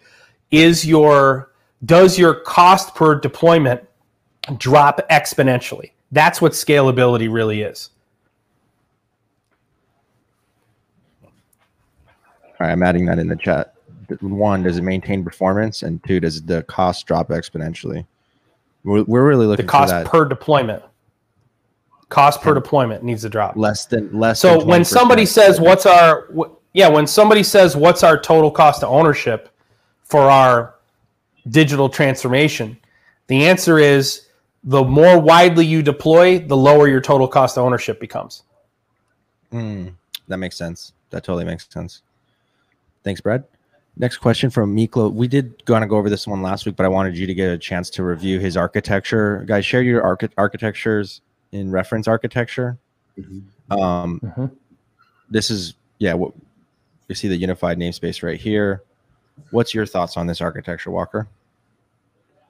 is your does your cost per deployment drop exponentially? That's what scalability really is. All right i'm adding that in the chat. One does it maintain performance? And two does the cost drop exponentially? We're, we're really looking at the cost per deployment Cost per deployment needs to drop. Less than less. So when somebody says, "What's our?" yeah, when somebody says, "What's our total cost of ownership for our digital transformation?" The answer is the more widely you deploy, the lower your total cost of ownership becomes. Mm, that makes sense. That totally makes sense. Thanks, Brad. Next question from Miklo. We did kind of go over this one last week, but I wanted you to get a chance to review his architecture. Guys, share your archi- architectures in reference architecture. Mm-hmm. Um, mm-hmm. This is, yeah, what you see the unified namespace right here. What's your thoughts on this architecture, Walker?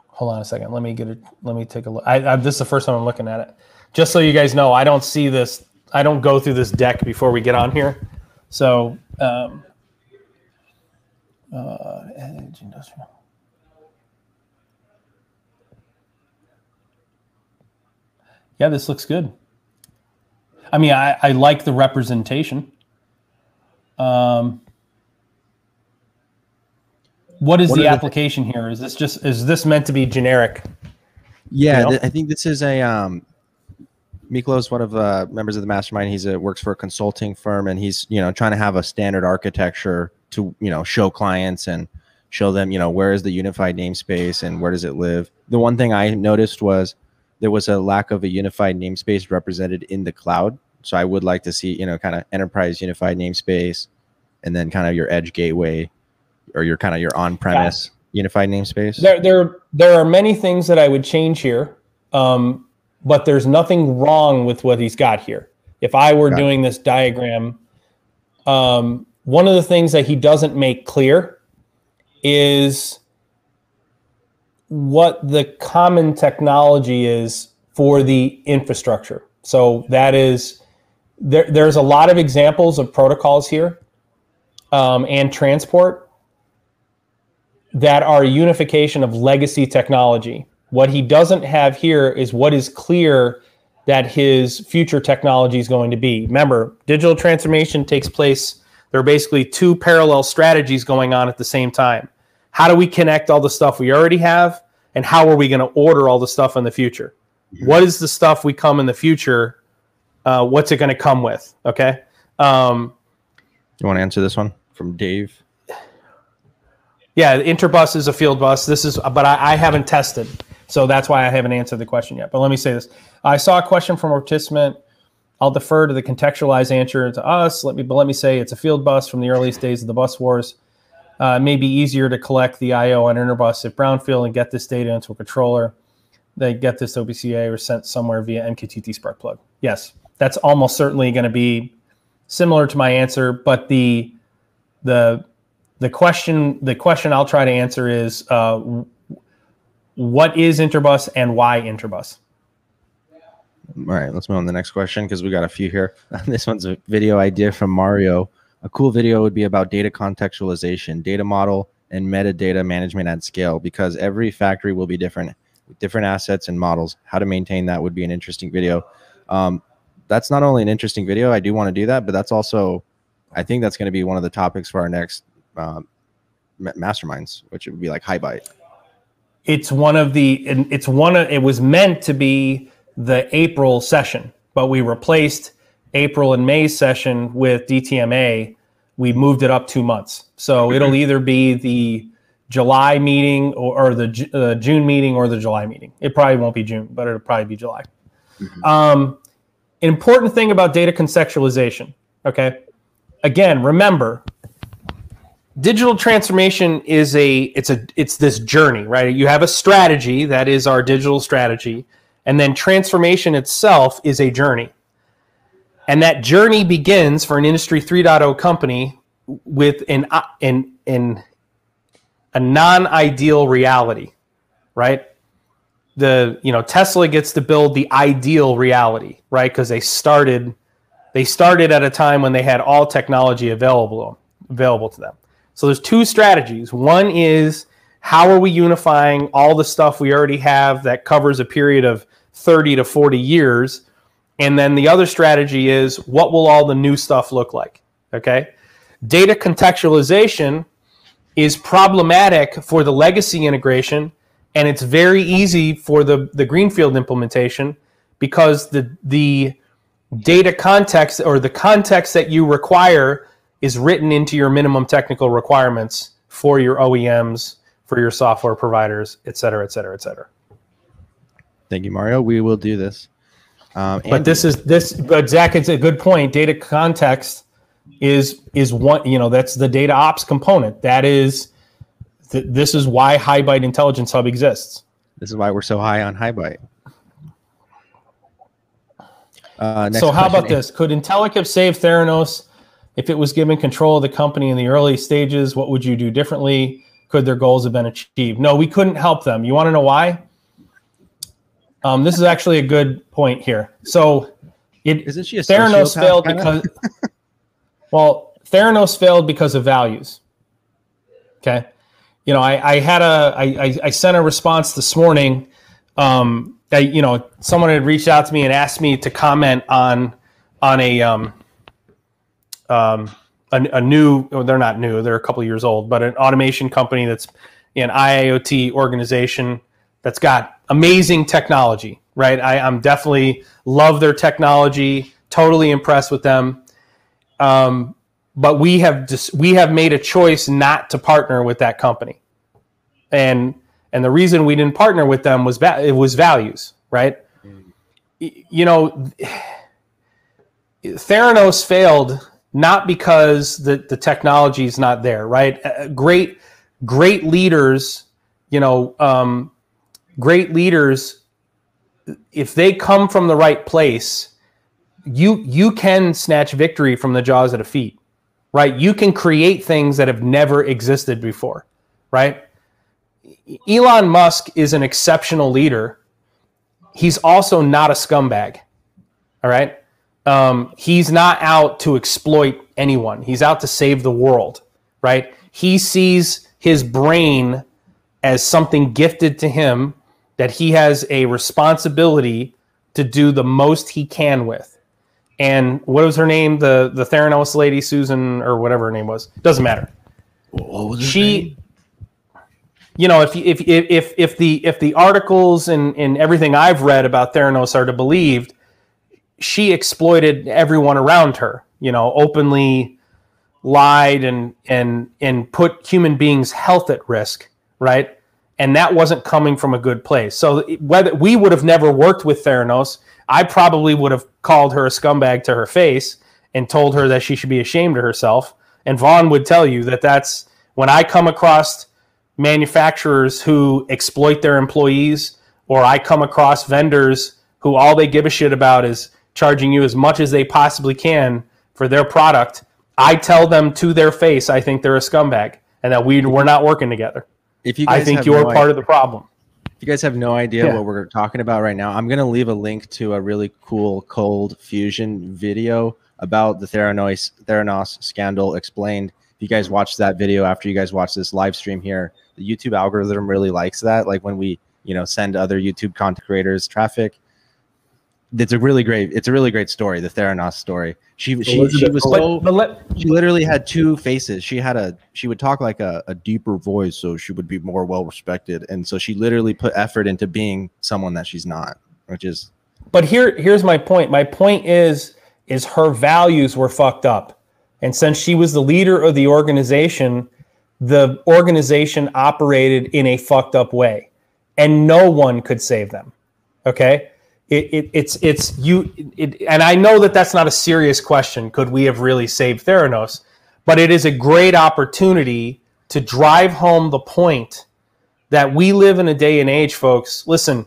Hold on a second. Let me get it. Let me take a look. I, I, this is the first time I'm looking at it. Just so you guys know, I don't see this. I don't go through this deck before we get on here. So, um, uh, edge industrial. Yeah, this looks good. I mean, I, I like the representation. Um, what is what the application th- here? Is this just is this meant to be generic? Yeah, you know? th- I think this is a um, Miklo is one of the uh, members of the mastermind. He's a, works for a consulting firm, and he's you know trying to have a standard architecture to you know show clients and show them you know where is the unified namespace and where does it live. The one thing I noticed was there was a lack of a unified namespace represented in the cloud. So I would like to see you know kind of enterprise unified namespace, and then kind of your edge gateway or your kind of your on-premise yeah. unified namespace? There, there, there are many things that I would change here, um, but there's nothing wrong with what he's got here. If I were got doing it. this diagram, um, one of the things that he doesn't make clear is what the common technology is for the infrastructure. So that is there, there's a lot of examples of protocols here um, and transport that are unification of legacy technology. What he doesn't have here is what is clear that his future technology is going to be. Remember, digital transformation takes place. There are basically two parallel strategies going on at the same time. How do we connect all the stuff we already have? And how are we going to order all the stuff in the future? What is the stuff we come in the future? Uh, what's it going to come with? Okay. Um, you want to answer this one from Dave? Yeah, Interbus is a field bus. This is, but I, I, haven't tested, so that's why I haven't answered the question yet. But let me say this: I saw a question from a participant. I'll defer to the contextualized answer to us. Let me, but let me say it's a field bus from the earliest days of the bus wars. Uh, may be easier to collect the I/O on Interbus at brownfield and get this data into a controller. They get this OPCUA or sent somewhere via MQTT Spark plug. Yes, that's almost certainly going to be similar to my answer, but the the the question the question I'll try to answer is uh, what is Interbus and why Interbus? All right, let's move on to the next question because we got a few here. this one's a video idea from Mario. A cool video would be about data contextualization, data model, and metadata management at scale because every factory will be different with different assets and models. How to maintain that would be an interesting video. Um, that's not only an interesting video, I do want to do that, but that's also, I think that's going to be one of the topics for our next um, masterminds, which would be like Highbyte. It's one of the. It's one of. It was meant to be the April session, but we replaced April and May session with DTMA. We moved it up two months, so it'll either be the July meeting or, or the uh, June meeting or the July meeting. It probably won't be June, but it'll probably be July. Mm-hmm. Um, important thing about data contextualization. Okay, again, remember digital transformation is a it's a it's this journey right you have a strategy that is our digital strategy and then transformation itself is a journey and that journey begins for an industry 3.0 company with an uh, in in a non-ideal reality right the you know tesla gets to build the ideal reality right because they started they started at a time when they had all technology available available to them so there's two strategies. One is how are we unifying all the stuff we already have that covers a period of 30 to 40 years? And then the other strategy is what will all the new stuff look like? Okay. Data contextualization is problematic for the legacy integration, and it's very easy for the, the Greenfield implementation because the the data context or the context that you require is written into your minimum technical requirements for your OEMs, for your software providers, et cetera, et cetera, et cetera. Thank you, Mario. We will do this. Um, but this is this, but Zach, it's a good point. Data context is is one. You know, that's the data ops component. That is, th- this is why HighByte Intelligence Hub exists. This is why we're so high on HighByte. Uh, so how about this? Could Intellic have saved Theranos if it was given control of the company in the early stages? What would you do differently? Could their goals have been achieved? No, we couldn't help them. You want to know why? Um, this is actually a good point here. So, it isn't she a Theranos failed because well, Theranos failed because of values. Okay, you know, I, I had a I, I sent a response this morning. Um, that you know someone had reached out to me and asked me to comment on on a um, um, a, a new well, they're not new they're a couple years old but an automation company that's an IIoT organization that's got amazing technology right I, I'm definitely love their technology totally impressed with them um, but we have just we have made a choice not to partner with that company and and the reason we didn't partner with them was va- it was values, right? Mm. You know, Theranos failed not because the, the technology is not there, right? Uh, great, great leaders, you know, um, great leaders, if they come from the right place, you you can snatch victory from the jaws of defeat, right? You can create things that have never existed before, right? Elon Musk is an exceptional leader. He's also not a scumbag. All right. Um, he's not out to exploit anyone. He's out to save the world. Right. He sees his brain as something gifted to him that he has a responsibility to do the most he can with. And what was her name? The the Theranos lady, Susan or whatever her name was. Doesn't matter. What was she? Name? you know, if if if if the if the articles and and everything I've read about Theranos are to believed, she exploited everyone around her. You know, openly lied and and and put human beings' health at risk, right? And that wasn't coming from a good place. So whether we would have never worked with Theranos, I probably would have called her a scumbag to her face and told her that she should be ashamed of herself. And Vaughn would tell you that that's when I come across manufacturers who exploit their employees, or I come across vendors who all they give a shit about is charging you as much as they possibly can for their product. I tell them to their face, I think they're a scumbag and that we we're not working together. If you, I think you're no part idea, of the problem. If you guys have no idea yeah. what we're talking about right now, I'm going to leave a link to a really cool cold fusion video about the Theranos Theranos scandal explained. If you guys watch that video after you guys watch this live stream here, the YouTube algorithm really likes that. Like when we, you know, send other YouTube content creators traffic. It's a really great. It's a really great story. The Theranos story. She she, she was so. But let, she literally had two faces. She had a. She would talk like a, a deeper voice, so she would be more well respected. And so she literally put effort into being someone that she's not, which is. But here, here's my point. My point is, is her values were fucked up, and since she was the leader of the organization, the organization operated in a fucked up way and no one could save them okay it, it, it's it's you it, and i know that that's not a serious question. Could we have really saved theranos? But it is a great opportunity to drive home the point that we live in a day and age folks. Listen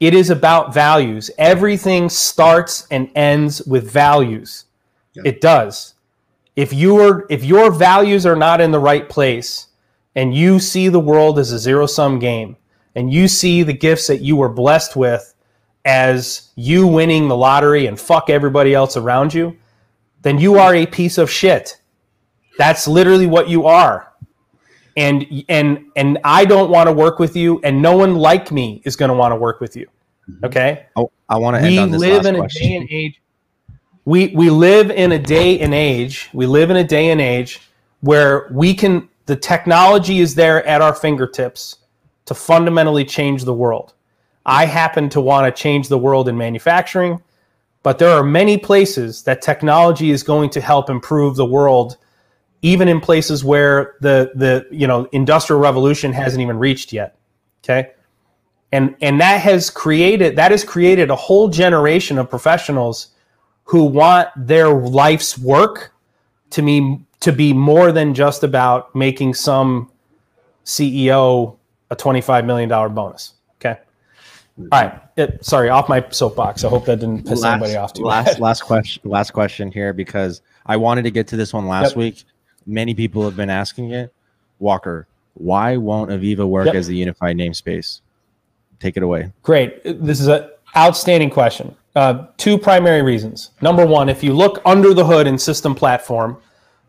it is about values. Everything starts and ends with values. Yeah. it does. If your if your values are not in the right place and you see the world as a zero sum game and you see the gifts that you were blessed with as you winning the lottery and fuck everybody else around you, then you are a piece of shit. That's literally what you are. And and and I don't want to work with you and no one like me is going to want to work with you. Mm-hmm. Okay? Oh, I want to We live in question. a day and age we we live in a day and age we live in a day and age where we can the technology is there at our fingertips to fundamentally change the world I happen to want to change the world in manufacturing, but there are many places that technology is going to help improve the world, even in places where the the you know industrial revolution hasn't even reached yet. Okay. And and that has created that has created a whole generation of professionals who want their life's work to me to be more than just about making some CEO a $25 million bonus. All right. It, sorry, off my soapbox. I hope that didn't piss last, anybody off too last, bad. Last question. Last question here because I wanted to get to this one last yep. week. Many people have been asking it. Walker, why won't AVEVA work yep. as a unified namespace? Take it away. Great. This is an outstanding question. Uh, two primary reasons. Number one, if you look under the hood in system platform,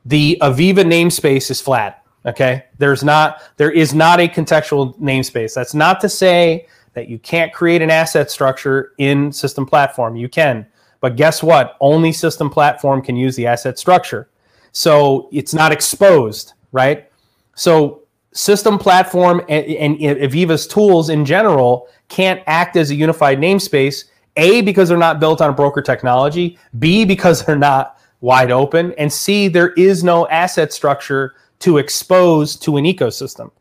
the AVEVA namespace is flat. Okay. There's not, there is not a contextual namespace. That's not to say that you can't create an asset structure in system platform. You can. But guess what? Only system platform can use the asset structure. So it's not exposed, right? So system platform and, and AVEVA's tools in general can't act as a unified namespace. A, because they're not built on broker technology. B, because they're not wide open. And C, there is no asset structure to expose to an ecosystem.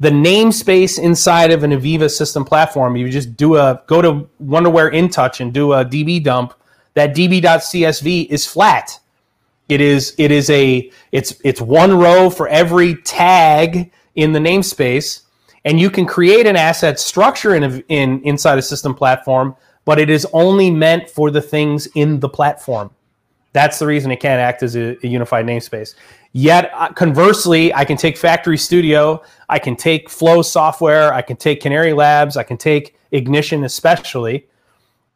The namespace inside of an AVEVA system platform, you just do a go to Wonderware InTouch and do a DB dump. That db.csv is flat. It is it is a it's it's one row for every tag in the namespace, and you can create an asset structure in, a, in inside a system platform, but it is only meant for the things in the platform. That's the reason it can't act as a, a unified namespace. Yet, uh, conversely, I can take Factory Studio, I can take Flow software, I can take Canary Labs, I can take Ignition, especially,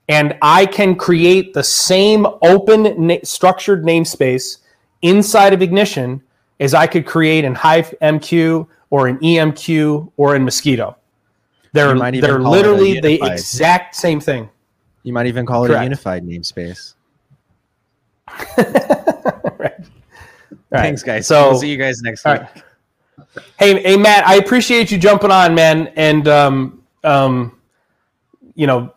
and I can create the same open na- structured namespace inside of Ignition as I could create in HiveMQ or in EMQ or in Mosquitto. They're they're literally the exact same thing. You might even call it a unified namespace. Thanks, guys. So we'll see you guys next week. Right. Hey, hey, Matt, I appreciate you jumping on, man, and um, um, you know,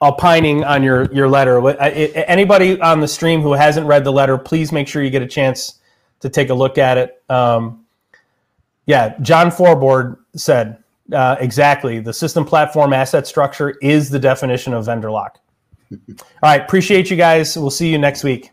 opining on your your letter. Anybody on the stream who hasn't read the letter, please make sure you get a chance to take a look at it. Um, yeah, John Forboard said uh, exactly. The system platform asset structure is the definition of vendor lock. All right, appreciate you guys. We'll see you next week.